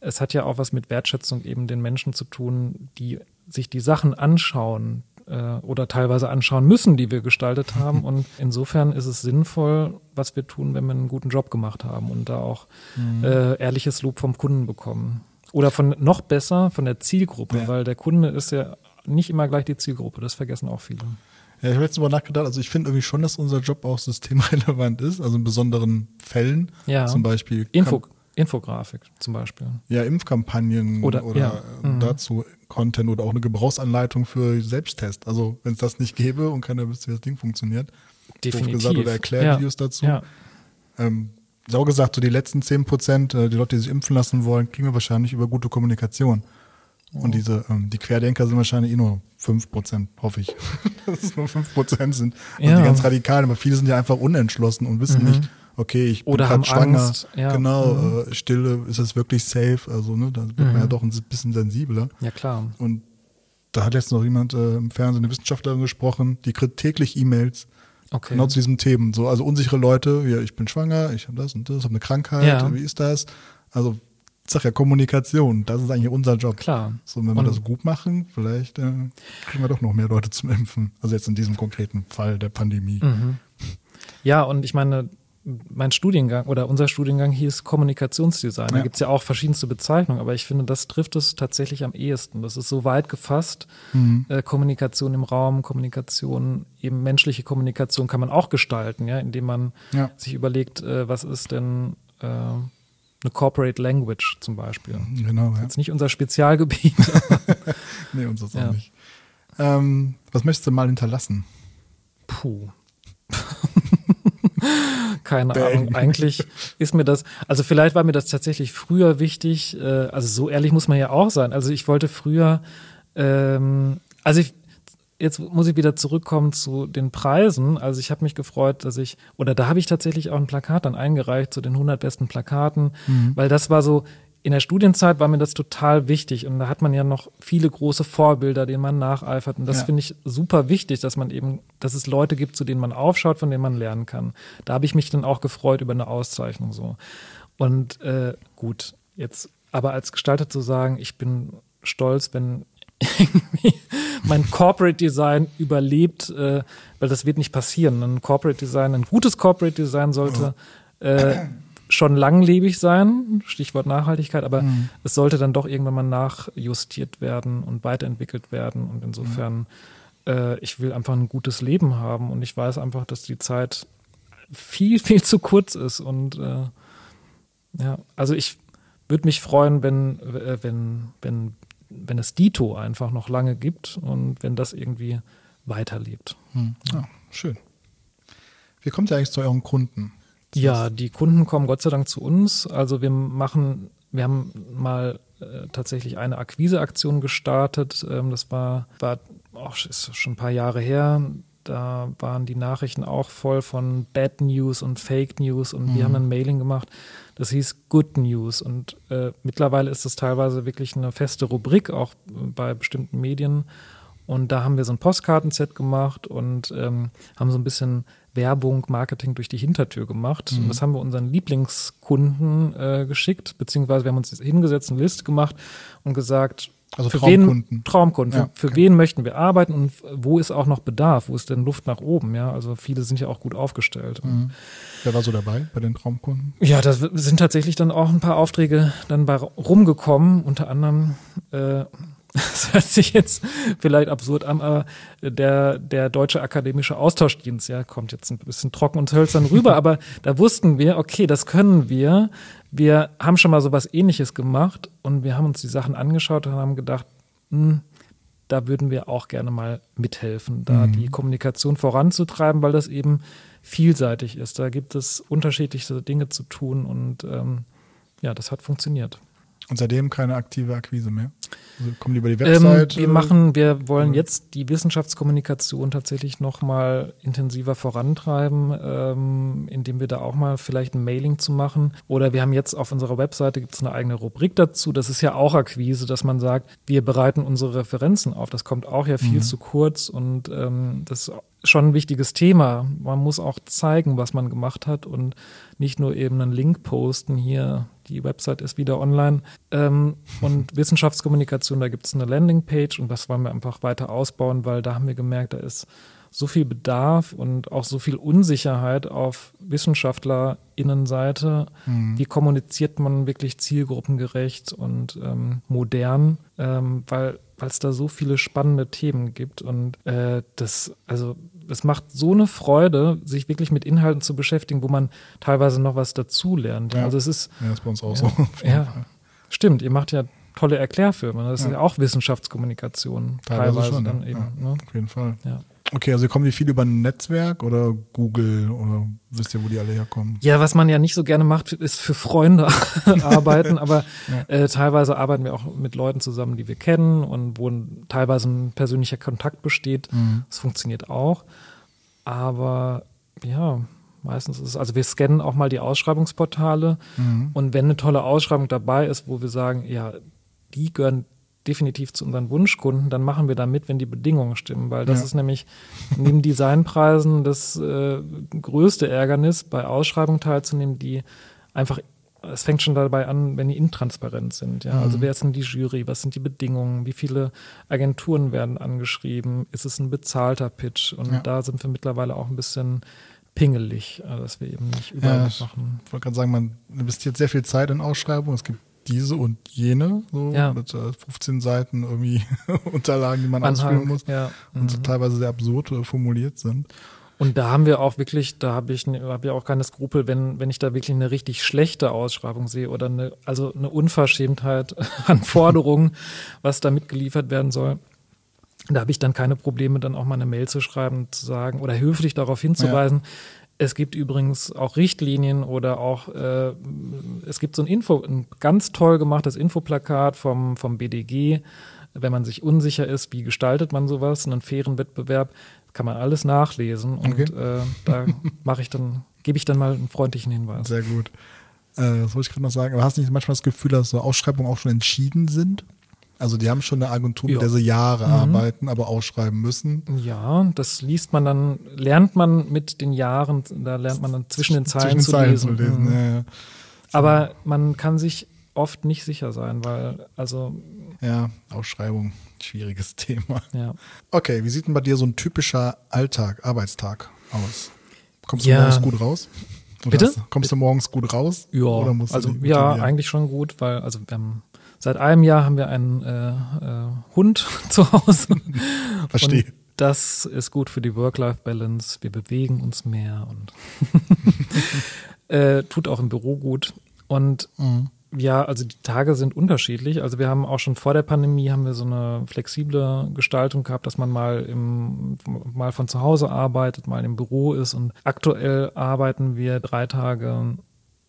B: es hat ja auch was mit Wertschätzung eben den Menschen zu tun, die sich die Sachen anschauen äh, oder teilweise anschauen müssen, die wir gestaltet haben. Und insofern ist es sinnvoll, was wir tun, wenn wir einen guten Job gemacht haben und da auch mhm. äh, ehrliches Lob vom Kunden bekommen. Oder von noch besser von der Zielgruppe, ja. weil der Kunde ist ja nicht immer gleich die Zielgruppe, das vergessen auch viele.
A: Ja, ich habe jetzt mal nachgedacht, also ich finde irgendwie schon, dass unser Job auch systemrelevant ist, also in besonderen Fällen. Ja. Zum Beispiel.
B: Info, Infografik zum Beispiel.
A: Ja, Impfkampagnen oder, oder ja. Mhm. dazu Content oder auch eine Gebrauchsanleitung für Selbsttest. Also wenn es das nicht gäbe und keiner wüsste, wie das Ding funktioniert.
B: Definitiv.
A: Gesagt, oder Erklärvideos ja. dazu. Ja. Ähm, sau gesagt, so die letzten zehn Prozent, äh, die Leute, die sich impfen lassen wollen, kriegen wir wahrscheinlich über gute Kommunikation. Und diese, ähm, die Querdenker sind wahrscheinlich eh nur fünf Prozent, hoffe ich. Dass es nur fünf Prozent sind. Also ja. die ganz radikalen, aber viele sind ja einfach unentschlossen und wissen mhm. nicht, okay, ich
B: bin gerade schwanger.
A: Ja. Genau, mhm. äh, Stille, ist es wirklich safe? Also, ne, da wird mhm. man ja doch ein bisschen sensibler.
B: Ja, klar.
A: Und da hat jetzt noch jemand äh, im Fernsehen, eine Wissenschaftlerin gesprochen, die kriegt täglich E-Mails. Okay. Genau zu diesen Themen. So, also unsichere Leute, ja, ich bin schwanger, ich habe das und das, habe eine Krankheit, ja. wie ist das? Also sag ja Kommunikation, das ist eigentlich unser Job.
B: Klar.
A: So, wenn wir und das gut machen, vielleicht äh, kriegen wir doch noch mehr Leute zum Impfen. Also jetzt in diesem konkreten Fall der Pandemie. Mhm.
B: Ja, und ich meine, mein Studiengang oder unser Studiengang hieß Kommunikationsdesign. Da
A: Ja.
B: gibt's ja auch verschiedenste Bezeichnungen, aber ich finde, das trifft es tatsächlich am ehesten. Das ist so weit gefasst.
A: Mhm.
B: Äh, Kommunikation im Raum, Kommunikation, eben menschliche Kommunikation kann man auch gestalten, ja, indem man
A: Ja.
B: sich überlegt, äh, was ist denn äh, eine Corporate Language zum Beispiel.
A: Genau, ja.
B: Jetzt nicht unser Spezialgebiet.
A: Nee, uns das
B: Ja.
A: auch nicht. Ähm, was möchtest du mal hinterlassen?
B: Puh. Keine
A: Bang.
B: Ahnung. Eigentlich ist mir das, also vielleicht war mir das tatsächlich früher wichtig, äh, also so ehrlich muss man ja auch sein. Also ich wollte früher, ähm, also ich, jetzt muss ich wieder zurückkommen zu den Preisen. Also ich habe mich gefreut, dass ich, oder da habe ich tatsächlich auch ein Plakat dann eingereicht zu den 100 besten Plakaten, weil das war so, in der Studienzeit war mir das total wichtig und da hat man ja noch viele große Vorbilder, denen man nacheifert und das
A: Ja.
B: finde ich super wichtig, dass man eben, dass es Leute gibt, zu denen man aufschaut, von denen man lernen kann. Da habe ich mich dann auch gefreut über eine Auszeichnung so. Und äh, gut, jetzt aber als Gestalter zu sagen, ich bin stolz, wenn mein Corporate Design überlebt, äh, weil das wird nicht passieren. Ein Corporate Design, ein gutes Corporate Design sollte äh, schon langlebig sein, Stichwort Nachhaltigkeit, aber es sollte dann doch irgendwann mal nachjustiert werden und weiterentwickelt werden. Und insofern, äh, ich will einfach ein gutes Leben haben und ich weiß einfach, dass die Zeit viel, viel zu kurz ist. Und äh, ja, also ich würde mich freuen, wenn, äh, wenn, wenn, wenn es Dito einfach noch lange gibt und wenn das irgendwie weiterlebt.
A: Hm. Ja, schön. Wie kommt ihr eigentlich zu euren Kunden?
B: Ja, die Kunden kommen Gott sei Dank zu uns. Also wir machen, wir haben mal äh, tatsächlich eine Akquiseaktion gestartet. Ähm, das war, war auch ist schon ein paar Jahre her. Da waren die Nachrichten auch voll von Bad News und Fake News und wir haben ein Mailing gemacht. Das hieß Good News und äh, mittlerweile ist es teilweise wirklich eine feste Rubrik auch bei bestimmten Medien. Und da haben wir so ein Postkartenset gemacht und ähm, haben so ein bisschen Werbung, Marketing durch die Hintertür gemacht. Und das haben wir unseren Lieblingskunden äh, geschickt, beziehungsweise wir haben uns hingesetzt, eine Liste gemacht und gesagt,
A: Also
B: für
A: Traumkunden.
B: wen Traumkunden,
A: Ja,
B: für, für
A: okay.
B: wen möchten wir arbeiten und wo ist auch noch Bedarf, wo ist denn Luft nach oben, ja? Also viele sind ja auch gut aufgestellt. Und
A: Wer war so dabei bei den Traumkunden?
B: ja, da sind tatsächlich dann auch ein paar Aufträge dann bei rumgekommen, unter anderem, äh, das hört sich jetzt vielleicht absurd an, aber der, der Deutsche Akademische Austauschdienst, ja, kommt jetzt ein bisschen trocken und hölzern rüber, aber da wussten wir, okay, das können wir. Wir haben schon mal sowas ähnliches gemacht und wir haben uns die Sachen angeschaut und haben gedacht, hm, da würden wir auch gerne mal mithelfen, da die Kommunikation voranzutreiben, weil das eben vielseitig ist. Da gibt es unterschiedlichste Dinge zu tun und ähm, ja, das hat funktioniert.
A: Und seitdem keine aktive Akquise mehr? Also kommen die über die
B: Ähm,
A: Website?
B: wir machen, wir wollen jetzt die Wissenschaftskommunikation tatsächlich noch mal intensiver vorantreiben, ähm, indem wir da auch mal vielleicht ein Mailing zu machen. Oder wir haben jetzt auf unserer Webseite gibt es eine eigene Rubrik dazu. Das ist ja auch Akquise, dass man sagt, wir bereiten unsere Referenzen auf. Das kommt auch ja viel zu kurz und ähm, das ist schon ein wichtiges Thema. Man muss auch zeigen, was man gemacht hat und nicht nur eben einen Link posten hier. Die Website ist wieder online. Ähm, und Wissenschaftskommunikation, da gibt es eine Landingpage und das wollen wir einfach weiter ausbauen, weil da haben wir gemerkt, da ist so viel Bedarf und auch so viel Unsicherheit auf WissenschaftlerInnenseite. Wie kommuniziert man wirklich zielgruppengerecht und ähm, modern, ähm, weil weil es da so viele spannende Themen gibt und äh, das also es macht so eine Freude, sich wirklich mit Inhalten zu beschäftigen, wo man teilweise noch was dazu lernt.
A: Ja.
B: Also es ist
A: ja, das ist bei uns auch
B: ja,
A: so.
B: Ja, stimmt. Ihr macht ja tolle Erklärfilme. Das ist
A: Ja.
B: ja auch Wissenschaftskommunikation
A: Teilweise
B: teilweise,
A: schon,
B: dann
A: ja.
B: eben.
A: Ja.
B: Ne?
A: Auf jeden Fall.
B: Ja.
A: Okay, also kommen die viel über ein Netzwerk oder Google oder wisst ihr, wo die alle herkommen?
B: Ja, was man ja nicht so gerne macht, ist für Freunde arbeiten, aber äh, teilweise arbeiten wir auch mit Leuten zusammen, die wir kennen und wo teilweise ein persönlicher Kontakt besteht. Das funktioniert auch. Aber ja, meistens ist es, also wir scannen auch mal die Ausschreibungsportale und wenn eine tolle Ausschreibung dabei ist, wo wir sagen, ja, die gehören definitiv zu unseren Wunschkunden, dann machen wir da mit, wenn die Bedingungen stimmen, weil das
A: Ja.
B: ist nämlich neben Designpreisen das äh, größte Ärgernis, bei Ausschreibungen teilzunehmen, die einfach es fängt schon dabei an, wenn die intransparent sind. Ja? Also wer ist denn die Jury? Was sind die Bedingungen? Wie viele Agenturen werden angeschrieben? Ist es ein bezahlter Pitch? Und
A: Ja.
B: da sind wir mittlerweile auch ein bisschen pingelig, also dass wir eben nicht überall
A: Ja,
B: machen.
A: Ich wollte gerade sagen, man investiert sehr viel Zeit in Ausschreibungen. Es gibt diese und jene, so
B: Ja.
A: mit äh, 15 Seiten irgendwie Unterlagen, die man
B: Anhang,
A: ausfüllen muss
B: ja.
A: und so
B: mhm.
A: teilweise sehr absurd äh, formuliert sind.
B: Und da haben wir auch wirklich, da habe ich, hab ich auch keine Skrupel, wenn, wenn ich da wirklich eine richtig schlechte Ausschreibung sehe oder eine, also eine Unverschämtheit an Forderungen, was da mitgeliefert werden soll. Da habe ich dann keine Probleme, dann auch mal eine Mail zu schreiben, zu sagen oder höflich darauf hinzuweisen. Es gibt übrigens auch Richtlinien oder auch, äh, es gibt so ein Info, ein ganz toll gemachtes Infoplakat vom, vom BDG, wenn man sich unsicher ist, wie gestaltet man sowas, einen fairen Wettbewerb, kann man alles nachlesen und
A: Okay.
B: äh, da mache ich dann, gebe ich dann mal einen freundlichen Hinweis.
A: Sehr gut. Äh, das wollte ich gerade noch sagen. Aber hast du nicht manchmal das Gefühl, dass so Ausschreibungen auch schon entschieden sind? Also die haben schon eine Agentur, mit
B: Ja.
A: der sie Jahre
B: Mhm.
A: arbeiten, aber ausschreiben müssen.
B: Ja, das liest man dann, lernt man mit den Jahren, da lernt man dann zwischen den Zeilen, zu, lesen. Mhm.
A: Ja, ja.
B: Aber man kann sich oft nicht sicher sein, weil, also,
A: ja, Ausschreibung, schwieriges Thema.
B: ja.
A: Okay, wie sieht denn bei dir so ein typischer Alltag, Arbeitstag aus? Kommst du morgens gut raus? Oder
B: Bitte?
A: hast- kommst du morgens gut raus?
B: Ja, also ja, eigentlich schon gut, weil also wir haben, seit einem Jahr haben wir einen äh, äh, Hund zu Hause.
A: Verstehe.
B: Und das ist gut für die Work-Life-Balance. Wir bewegen uns mehr und äh, tut auch im Büro gut. Und
A: Mhm.
B: ja, also die Tage sind unterschiedlich. Also wir haben auch schon vor der Pandemie haben wir so eine flexible Gestaltung gehabt, dass man mal im mal von zu Hause arbeitet, mal im Büro ist. Und aktuell arbeiten wir drei Tage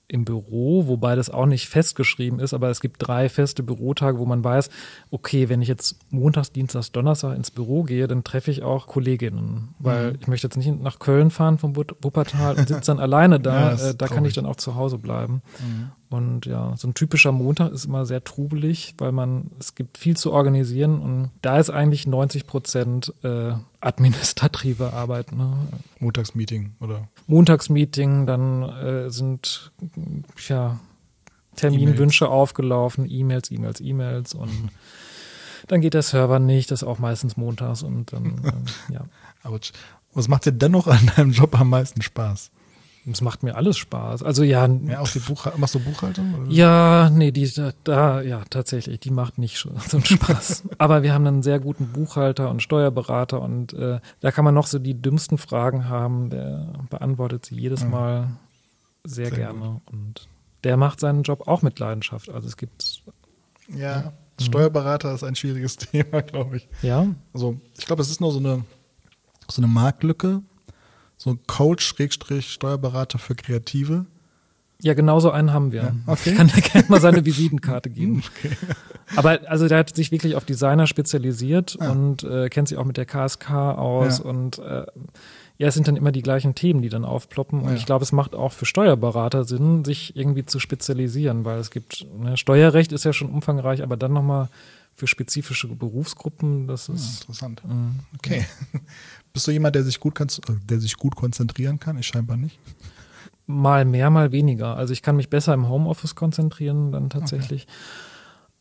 B: im Büro, wobei das auch nicht festgeschrieben ist, aber es gibt drei feste Bürotage, wo man weiß, okay, wenn ich jetzt montags, dienstags, Donnerstag ins Büro gehe, dann treffe ich auch Kolleginnen, weil
A: Mhm.
B: ich möchte jetzt nicht nach Köln fahren vom Wuppertal und sitze dann alleine
A: Ja,
B: da,
A: ist
B: äh, da kann ich dann auch zu Hause bleiben.
A: Mhm.
B: Und ja, so ein typischer Montag ist immer sehr trubelig, weil man, es gibt viel zu organisieren und da ist eigentlich 90 Prozent äh, administrative Arbeit. Ne?
A: Montagsmeeting oder
B: Montagsmeeting, dann äh, sind ja Terminwünsche aufgelaufen, E-Mails, E-Mails, E-Mails und dann geht der Server nicht, das ist auch meistens montags und dann, ähm, ja.
A: Autsch. Was macht dir dennoch an deinem Job am meisten Spaß?
B: Es macht mir alles Spaß. Also ja,
A: Ja, auch die Buchhaltung. Machst du Buchhaltung? Oder?
B: Ja, nee, die da, da, ja, tatsächlich, die macht nicht so einen Spaß. Aber wir haben einen sehr guten Buchhalter und Steuerberater und äh, da kann man noch so die dümmsten Fragen haben. Der beantwortet sie jedes. Mal sehr,
A: Sehr
B: gerne und der macht seinen Job auch mit Leidenschaft. Also es gibt,
A: Ja, Steuerberater ist ein schwieriges Thema, glaube ich.
B: ja,
A: Also ich glaube, es ist nur so eine, so eine Marktlücke. So ein Coach, Schrägstrich, Steuerberater für Kreative.
B: ja, genauso einen haben wir.
A: Ja, okay.
B: Ich kann dir gerne mal seine Visitenkarte geben.
A: Okay.
B: Aber also der hat sich wirklich auf Designer spezialisiert
A: Ah.
B: und äh, kennt sich auch mit der KSK aus
A: Ja.
B: und äh, ja, es sind dann immer die gleichen Themen, die dann aufploppen. Und
A: Ja.
B: ich glaube, es macht auch für Steuerberater Sinn, sich irgendwie zu spezialisieren, weil es gibt, ne, Steuerrecht ist ja schon umfangreich, aber dann nochmal für spezifische Berufsgruppen, das
A: Ja,
B: ist.
A: interessant.
B: Mhm.
A: Okay. Bist du jemand, der sich gut, äh, der sich gut konzentrieren kann? Ich scheinbar nicht.
B: Mal mehr, mal weniger. Also ich kann mich besser im Homeoffice konzentrieren dann tatsächlich.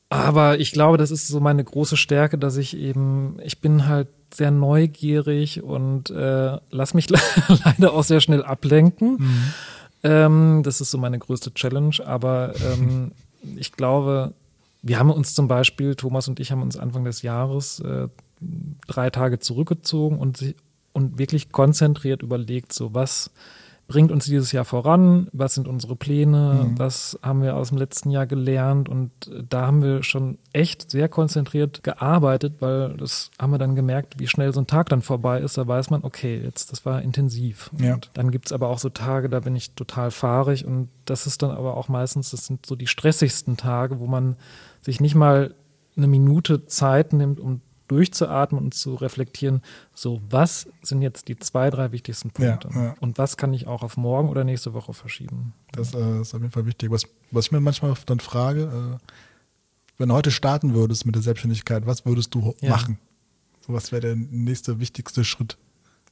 B: Aber ich glaube, das ist so meine große Stärke, dass ich eben, ich bin halt sehr neugierig und äh, lass mich le- leider auch sehr schnell ablenken. Ähm, das ist so meine größte Challenge. Aber ähm, ich glaube, wir haben uns zum Beispiel, Thomas und ich haben uns Anfang des Jahres äh, drei Tage zurückgezogen und, und wirklich konzentriert überlegt, so was bringt uns dieses Jahr voran, was sind unsere Pläne,
A: Mhm.
B: was haben wir aus dem letzten Jahr gelernt und äh, da haben wir schon echt sehr konzentriert gearbeitet, weil das haben wir dann gemerkt, wie schnell so ein Tag dann vorbei ist, da weiß man, okay, jetzt das war intensiv.
A: Ja.
B: Und dann gibt's aber auch so Tage, da bin ich total fahrig und das ist dann aber auch meistens, das sind so die stressigsten Tage, wo man sich nicht mal eine Minute Zeit nimmt, um durchzuatmen und zu reflektieren, so was sind jetzt die zwei, drei wichtigsten
A: Ja,
B: Punkte
A: ja.
B: und was kann ich auch auf morgen oder nächste Woche verschieben.
A: Das äh, ist auf jeden Fall wichtig. Was, was ich mir manchmal dann frage, äh, wenn du heute starten würdest mit der Selbstständigkeit, was würdest du
B: Ja.
A: machen? So, was wäre der nächste wichtigste Schritt?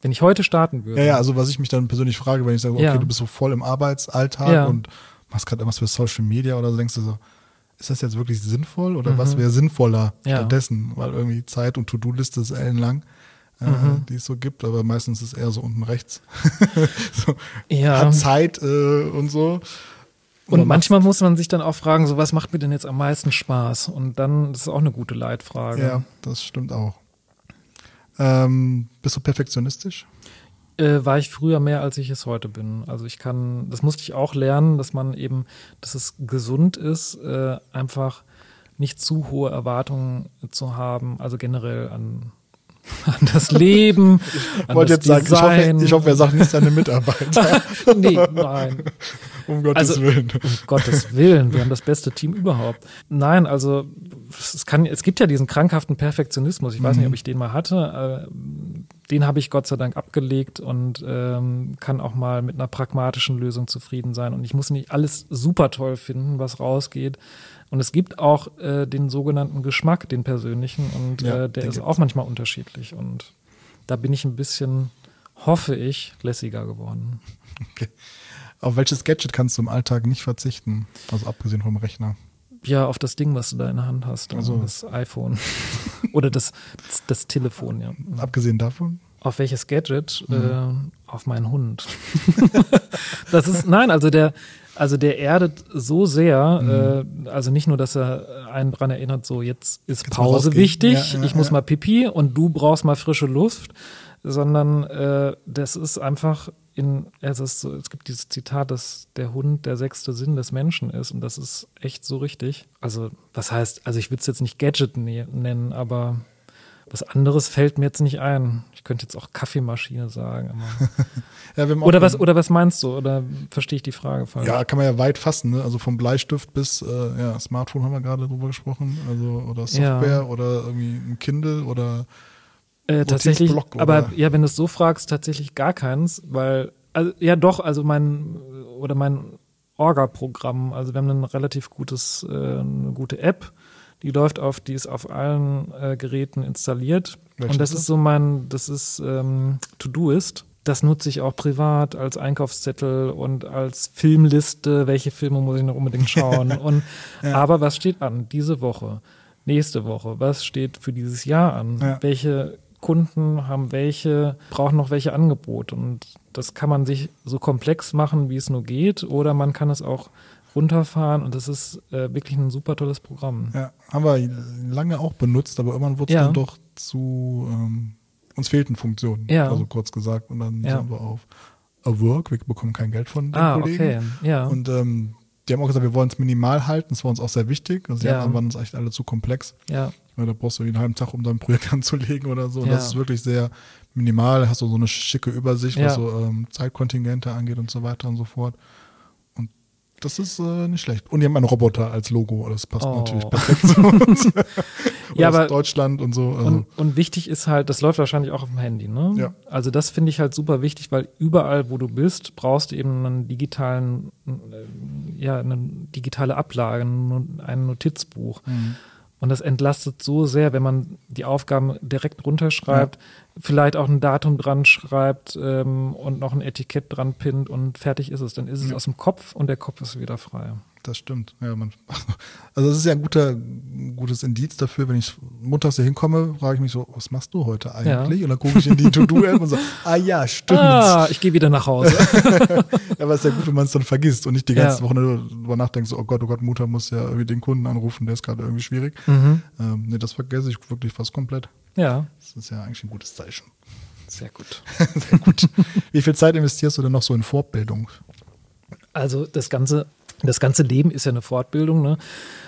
B: Wenn ich heute starten würde,
A: Ja, ja, also was ich mich dann persönlich frage, wenn ich sage, okay,
B: Ja.
A: du bist so voll im Arbeitsalltag
B: Ja.
A: und machst gerade irgendwas für Social Media oder so, denkst du so, ist das jetzt wirklich sinnvoll oder
B: Mhm.
A: was wäre sinnvoller
B: Ja.
A: stattdessen? Weil irgendwie Zeit und To-Do-Liste ist ellenlang. äh,
B: Mhm.
A: die es so gibt, aber meistens ist es eher so unten rechts. so,
B: Ja.
A: Hat Zeit äh, und so.
B: Und
A: Oder
B: manchmal muss man sich dann auch fragen, so was macht mir denn jetzt am meisten Spaß? Und dann das ist auch eine gute Leitfrage.
A: Ja, das stimmt auch. Ähm, bist du perfektionistisch?
B: Äh, war ich früher mehr, als ich es heute bin. Also ich kann, das musste ich auch lernen, dass man eben, dass es gesund ist, äh, einfach nicht zu hohe Erwartungen zu haben, also generell an, an das Leben,
A: Ich
B: an
A: wollte
B: das
A: jetzt sagen, ich hoffe,
B: Design.
A: ich hoffe, er sagt nicht seine Mitarbeiter.
B: nee, nein.
A: um Gottes
B: Also-
A: Willen.
B: Um Gottes Willen, wir haben das beste Team überhaupt. Nein, also es kann, es gibt ja diesen krankhaften Perfektionismus. Ich weiß nicht, ob ich den mal hatte. Den habe ich Gott sei Dank abgelegt und ähm, kann auch mal mit einer pragmatischen Lösung zufrieden sein. Und ich muss nicht alles super toll finden, was rausgeht. Und es gibt auch äh, den sogenannten Geschmack, den persönlichen, und
A: Ja,
B: äh, der ist auch manchmal unterschiedlich. Und da bin ich ein bisschen, hoffe ich, lässiger geworden.
A: Okay. Auf welches Gadget kannst du im Alltag nicht verzichten? Also abgesehen vom Rechner.
B: Ja, auf das Ding, was du da in der Hand hast.
A: Also-
B: das iPhone. Oder das, das, das Telefon, ja.
A: Abgesehen davon?
B: Auf welches Gadget?
A: Mhm.
B: Äh, auf meinen Hund. das ist, nein, also der, also der erdet so sehr, äh, also nicht nur, dass er einen dran erinnert, so jetzt ist
A: Mhm. Mal
B: Pause wichtig,
A: Ja, ja,
B: ich muss
A: ja.
B: mal pipi und du brauchst mal frische Luft, sondern äh, das ist einfach in, es ist so, es gibt dieses Zitat, dass der Hund der sechste Sinn des Menschen ist und das ist echt so richtig. Also, was heißt, also ich würde es jetzt nicht Gadget ne nennen, aber was anderes fällt mir jetzt nicht ein. Ich könnte jetzt auch Kaffeemaschine sagen.
A: Ja,
B: oder was, oder was meinst du? Oder verstehe ich die Frage falsch?
A: Ja, kann man ja weit fassen, ne? Also vom Bleistift bis äh, ja, Smartphone haben wir gerade drüber gesprochen, also oder
B: Ja.
A: Software oder irgendwie ein Kindle oder
B: Äh, tatsächlich,
A: Notizblock,
B: aber ja, wenn du es so fragst, tatsächlich gar keins, weil, also, ja doch, also mein, oder mein Orga-Programm, also wir haben ein relativ gutes, äh, eine gute App, die läuft auf, die ist auf allen äh, Geräten installiert.
A: Welche
B: und das
A: ist
B: so mein, das ist ähm, To-Do-Ist. Das nutze ich auch privat als Einkaufszettel und als Filmliste. Welche Filme muss ich noch unbedingt schauen? und, Aber was steht an? Diese Woche, nächste Woche, was steht für dieses Jahr an?
A: Ja.
B: Welche Kunden haben welche, brauchen noch welche Angebote? Und das kann man sich so komplex machen, wie es nur geht, oder man kann es auch runterfahren und das ist äh, wirklich ein super tolles Programm.
A: ja, haben wir lange auch benutzt, aber irgendwann wurde es
B: Ja.
A: dann doch zu ähm, uns fehlten Funktionen,
B: Ja.
A: also kurz gesagt. Und dann
B: Ja.
A: sind wir auf A Work, wir bekommen kein Geld von den
B: Ah,
A: Kollegen.
B: okay, ja.
A: Und ähm, die haben auch gesagt, wir wollen es minimal halten, das war uns auch sehr wichtig. Also die
B: Ja.
A: anderen waren uns echt alle zu komplex.
B: ja,
A: Ja, da brauchst du einen halben Tag, um dein Projekt anzulegen oder so. Und
B: Ja.
A: Das ist wirklich sehr minimal. Hast du so eine schicke Übersicht, was
B: Ja.
A: so ähm, Zeitkontingente angeht und so weiter und so fort. Das ist äh, nicht schlecht. Und die haben einen Roboter als Logo. Das passt
B: Oh.
A: natürlich perfekt zu uns.
B: Ja, aber-
A: Deutschland und so. Also,
B: Und, und wichtig ist halt, das läuft wahrscheinlich auch auf dem Handy, ne?
A: Ja.
B: Also das finde ich halt super wichtig, weil überall, wo du bist, brauchst du eben einen digitalen, äh, ja, eine digitale Ablage, ein Notizbuch.
A: Mhm.
B: Und das entlastet so sehr, wenn man die Aufgaben direkt runterschreibt, vielleicht auch ein Datum dran schreibt ähm, und noch ein Etikett dran pinnt und fertig ist es. Dann ist es
A: Ja.
B: aus dem Kopf und der Kopf ist wieder frei.
A: das stimmt. Ja, man, also das ist ja ein guter, gutes Indiz dafür, wenn ich montags hier hinkomme, frage ich mich so, was machst du heute eigentlich? Und dann gucke ich in die To-Do-App und so, ah ja, stimmt.
B: Ah, ich gehe wieder nach Hause.
A: Ja, aber es ist ja gut, wenn man es dann vergisst und nicht die ganze
B: Ja.
A: Woche darüber nachdenkt, so, oh Gott, oh Gott, Mutter muss ja irgendwie den Kunden anrufen, der ist gerade irgendwie schwierig.
B: mhm.
A: Ähm, nee, das vergesse ich wirklich fast komplett.
B: Ja,
A: Das ist ja eigentlich ein gutes Zeichen.
B: sehr gut.
A: Sehr gut. Wie viel Zeit investierst du denn noch so in Fortbildung?
B: Also das ganze, das ganze Leben ist ja eine Fortbildung. Ne?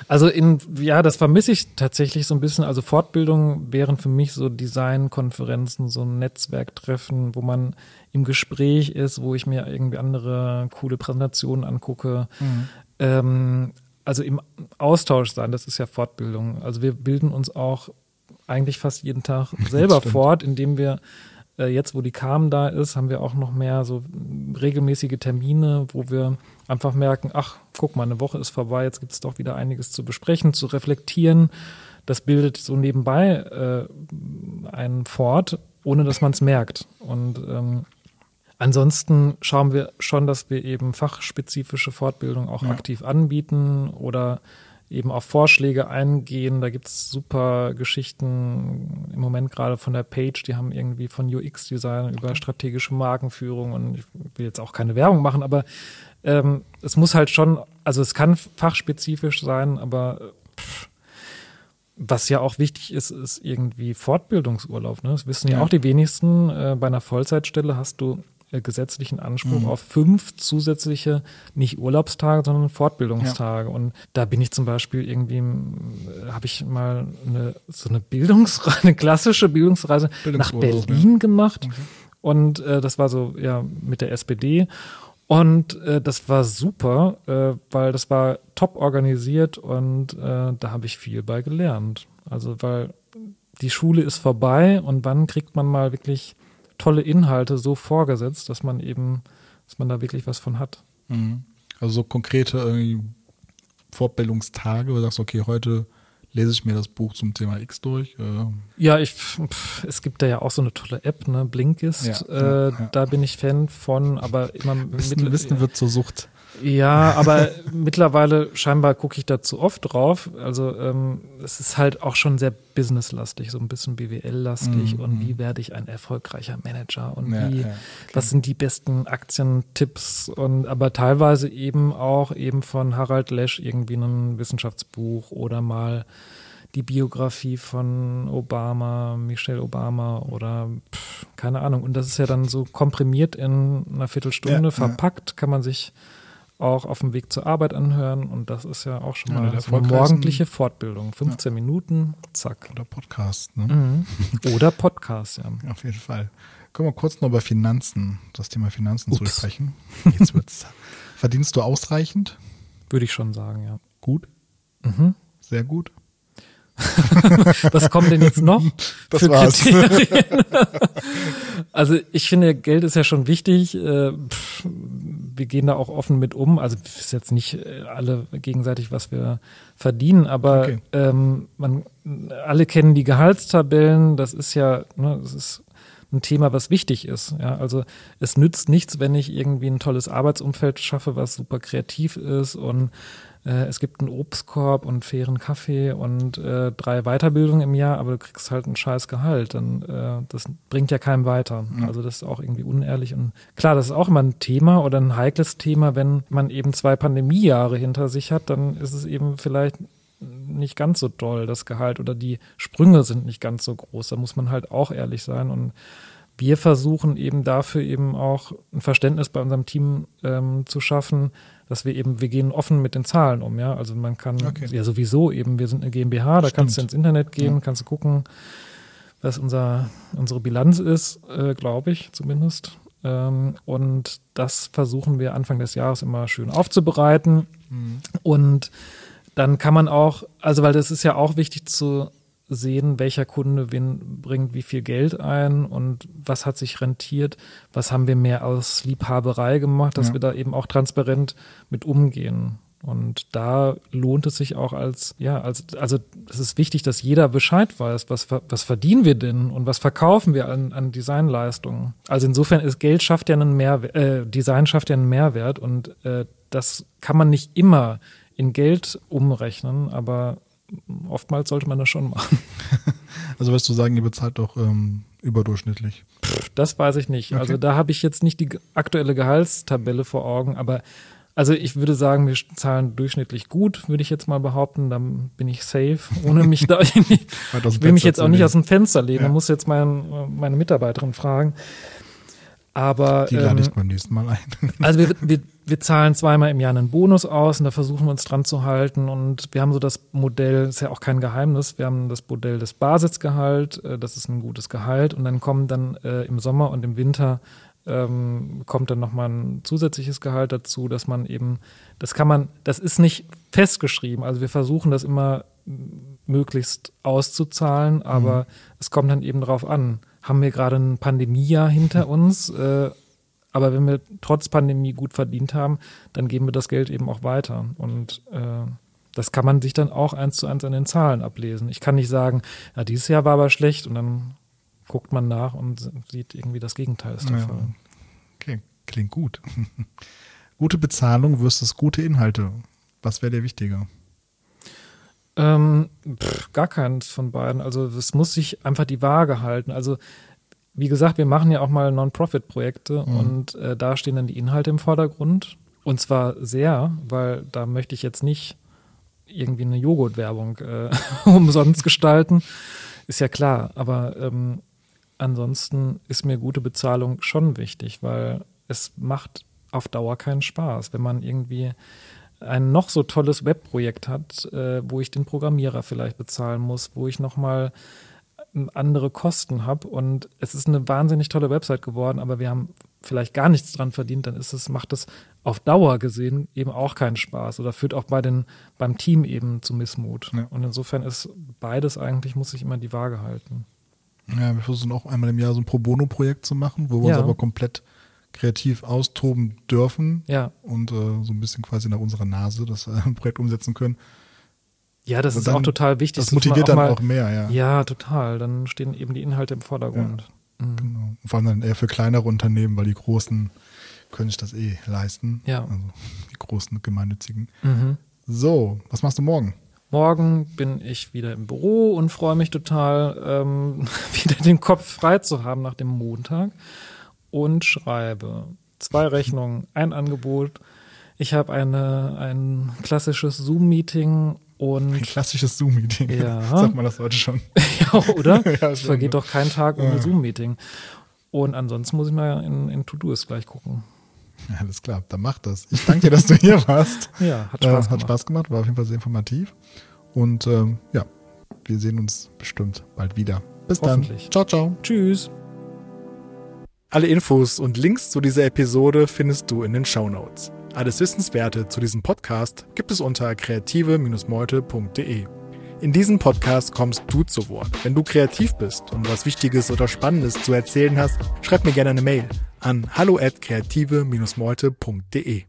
B: Also in, ja, das vermisse ich tatsächlich so ein bisschen. Also Fortbildung wären für mich so Designkonferenzen, so ein Netzwerktreffen, wo man im Gespräch ist, wo ich mir irgendwie andere coole Präsentationen angucke. Ähm, also im Austausch sein, das ist ja Fortbildung. Also wir bilden uns auch eigentlich fast jeden Tag selber fort, indem wir äh, jetzt, wo die Kam da ist, haben wir auch noch mehr so regelmäßige Termine, wo wir einfach merken, ach, guck mal, eine Woche ist vorbei, jetzt gibt es doch wieder einiges zu besprechen, zu reflektieren. Das bildet so nebenbei äh, einen fort, ohne dass man es merkt. Und ähm, Ansonsten schauen wir schon, dass wir eben fachspezifische Fortbildung auch
A: Ja.
B: aktiv anbieten oder eben auf Vorschläge eingehen. Da gibt's super Geschichten im Moment gerade von der Page, die haben irgendwie von UX-Design über strategische Markenführung und ich will jetzt auch keine Werbung machen, aber ähm, es muss halt schon, also es kann fachspezifisch sein, aber pff, was ja auch wichtig ist, ist irgendwie Fortbildungsurlaub. Ne? Das wissen ja, ja auch die wenigsten. Äh, bei einer Vollzeitstelle hast du äh, gesetzlichen Anspruch mhm. auf fünf zusätzliche, nicht Urlaubstage, sondern Fortbildungstage. Ja. Und da bin ich zum Beispiel irgendwie, äh, habe ich mal eine, so eine Bildungsreise, eine klassische Bildungsreise nach Berlin ja. gemacht. Okay. Und äh, das war so, ja, mit der SPD. Und äh, das war super, äh, weil das war top organisiert und äh, da habe ich viel bei gelernt. Also weil die Schule ist vorbei und wann kriegt man mal wirklich tolle Inhalte so vorgesetzt, dass man eben, dass man da wirklich was von hat.
A: Mhm. Also so konkrete Fortbildungstage, wo du sagst, okay, heute lese ich mir das Buch zum Thema X durch. Äh.
B: Ja, ich, es gibt da ja auch so eine tolle App, ne, Blinkist. Ja, äh, ja, ja. Da bin ich Fan von, aber immer
A: Wissen, Wissen wird zur Sucht.
B: Ja, aber mittlerweile scheinbar gucke ich da zu oft drauf. Also ähm, es ist halt auch schon sehr businesslastig, so ein bisschen BWL-lastig mm, und wie werde ich ein erfolgreicher Manager und ja, wie, ja, was sind die besten Aktientipps und aber teilweise eben auch eben von Harald Lesch irgendwie ein Wissenschaftsbuch oder mal die Biografie von Obama, Michelle Obama oder pff, keine Ahnung. Und das ist ja dann so komprimiert in einer Viertelstunde ja, verpackt, kann man sich auch auf dem Weg zur Arbeit anhören und das ist ja auch schon mal ja, so eine morgendliche Fortbildung. 15 ja. Minuten, zack.
A: Oder Podcast, ne?
B: Mhm. Oder Podcast, ja.
A: Auf jeden Fall. Können wir kurz noch über Finanzen, das Thema Finanzen Ups. zu sprechen. Jetzt wird's. Verdienst du ausreichend?
B: Würde ich schon sagen, ja.
A: Gut?
B: Mhm.
A: Sehr gut?
B: Was kommt denn jetzt noch
A: das für war's. Kriterien?
B: also ich finde, Geld ist ja schon wichtig. Äh, wir gehen da auch offen mit um. Also ist jetzt nicht äh, alle gegenseitig, was wir verdienen, aber okay. ähm, man alle kennen die Gehaltstabellen. Das ist ja, ne, das ist ein Thema, was wichtig ist. Ja, also es nützt nichts, wenn ich irgendwie ein tolles Arbeitsumfeld schaffe, was super kreativ ist und äh, es gibt einen Obstkorb und fairen Kaffee und äh, drei Weiterbildungen im Jahr, aber du kriegst halt ein scheiß Gehalt. Dann äh, das bringt ja keinem weiter. Ja. Also das ist auch irgendwie unehrlich. Und klar, das ist auch immer ein Thema oder ein heikles Thema, wenn man eben zwei Pandemiejahre hinter sich hat, dann ist es eben vielleicht nicht ganz so doll, das Gehalt, oder die Sprünge sind nicht ganz so groß. Da muss man halt auch ehrlich sein. Und wir versuchen eben dafür eben auch ein Verständnis bei unserem Team ähm, zu schaffen, dass wir eben, wir gehen offen mit den Zahlen um, ja. Also man kann okay. ja sowieso eben, wir sind eine GmbH, da Stimmt. kannst du ins Internet gehen, ja. kannst du gucken, was unser, unsere Bilanz ist, äh, glaube ich zumindest. Ähm, und das versuchen wir Anfang des Jahres immer schön aufzubereiten. Mhm. Und dann kann man auch, also weil das ist ja auch wichtig zu sehen, welcher Kunde wen bringt wie viel Geld ein und was hat sich rentiert, was haben wir mehr aus Liebhaberei gemacht, dass ja. wir da eben auch transparent mit umgehen. Und da lohnt es sich auch als, ja, als, also es ist wichtig, dass jeder Bescheid weiß, was, was verdienen wir denn und was verkaufen wir an, an Designleistungen. Also insofern ist Geld schafft ja einen Mehrwert, äh, Design schafft ja einen Mehrwert und äh, das kann man nicht immer in Geld umrechnen, aber oftmals sollte man das schon machen.
A: Also wirst du sagen, ihr bezahlt doch ähm, überdurchschnittlich?
B: Das weiß ich nicht. Okay. Also da habe ich jetzt nicht die aktuelle Gehaltstabelle vor Augen, aber also ich würde sagen, wir zahlen durchschnittlich gut, würde ich jetzt mal behaupten. Dann bin ich safe, ohne mich da ich will mich jetzt auch nicht aus dem Fenster lehnen. Ja. muss jetzt mein, meine Mitarbeiterin fragen. Aber
A: die lade ähm, ich beim nächsten Mal ein.
B: also wir, wir, wir zahlen zweimal im Jahr einen Bonus aus und da versuchen wir uns dran zu halten. Und wir haben so das Modell, ist ja auch kein Geheimnis, wir haben das Modell des Basisgehalt, äh, das ist ein gutes Gehalt. Und dann kommen dann äh, im Sommer und im Winter ähm, kommt dann nochmal ein zusätzliches Gehalt dazu, dass man eben, das kann man, das ist nicht festgeschrieben. Also wir versuchen das immer möglichst auszuzahlen, aber mhm. es kommt dann eben drauf an haben wir gerade ein Pandemiejahr hinter uns. Äh, aber wenn wir trotz Pandemie gut verdient haben, dann geben wir das Geld eben auch weiter. Und äh, das kann man sich dann auch eins zu eins an den Zahlen ablesen. Ich kann nicht sagen, ja, dieses Jahr war aber schlecht und dann guckt man nach und sieht irgendwie das Gegenteil ist der ja. Fall.
A: Okay, klingt gut. gute Bezahlung versus gute Inhalte. Was wäre dir wichtiger?
B: Ähm, pff, gar keins von beiden. Also es muss sich einfach die Waage halten. Also wie gesagt, wir machen ja auch mal Non-Profit-Projekte mhm. und äh, da stehen dann die Inhalte im Vordergrund. Und zwar sehr, weil da möchte ich jetzt nicht irgendwie eine Joghurt-Werbung äh, umsonst gestalten. Ist ja klar, aber ähm, ansonsten ist mir gute Bezahlung schon wichtig, weil es macht auf Dauer keinen Spaß, wenn man irgendwie ein noch so tolles Webprojekt hat, äh, wo ich den Programmierer vielleicht bezahlen muss, wo ich nochmal andere Kosten habe und es ist eine wahnsinnig tolle Website geworden, aber wir haben vielleicht gar nichts dran verdient, dann ist es, macht es auf Dauer gesehen eben auch keinen Spaß oder führt auch bei den, beim Team eben zu Missmut. Ja. Und insofern ist beides eigentlich, muss sich immer die Waage halten.
A: Ja, wir versuchen auch einmal im Jahr so ein Pro Bono-Projekt zu machen, wo wir ja. uns aber komplett kreativ austoben dürfen
B: ja.
A: und äh, so ein bisschen quasi nach unserer Nase das äh, Projekt umsetzen können.
B: Ja, das ist auch total wichtig.
A: Das motiviert auch dann auch mehr, ja.
B: Ja, total. Dann stehen eben die Inhalte im Vordergrund.
A: Ja, mhm. Genau. Vor allem dann eher für kleinere Unternehmen, weil die großen können sich das eh leisten.
B: Ja.
A: Also die großen gemeinnützigen.
B: Mhm.
A: So, was machst du morgen?
B: Morgen bin ich wieder im Büro und freue mich total, ähm, wieder den Kopf frei zu haben nach dem Montag und schreibe zwei Rechnungen, ein Angebot. Ich habe eine, ein klassisches Zoom-Meeting und
A: ein klassisches Zoom-Meeting.
B: Ja.
A: Sagt man das heute schon.
B: ja, oder? ja, es vergeht doch kein Tag ohne ja. Zoom-Meeting. Und ansonsten muss ich mal in, in To-Do's gleich gucken.
A: Ja, alles klar, dann mach das. Ich danke dir, dass du hier warst.
B: ja, hat Spaß, äh, gemacht.
A: hat Spaß gemacht, war auf jeden Fall sehr informativ. Und ähm, ja, wir sehen uns bestimmt bald wieder. Bis dann. Ciao, ciao.
B: Tschüss.
A: Alle Infos und Links zu dieser Episode findest du in den Show Notes. Alles Wissenswerte zu diesem Podcast gibt es unter kreative-meute.de. In diesem Podcast kommst du zu Wort. Wenn du kreativ bist und was Wichtiges oder Spannendes zu erzählen hast, schreib mir gerne eine Mail an hallo at kreative-meute.de.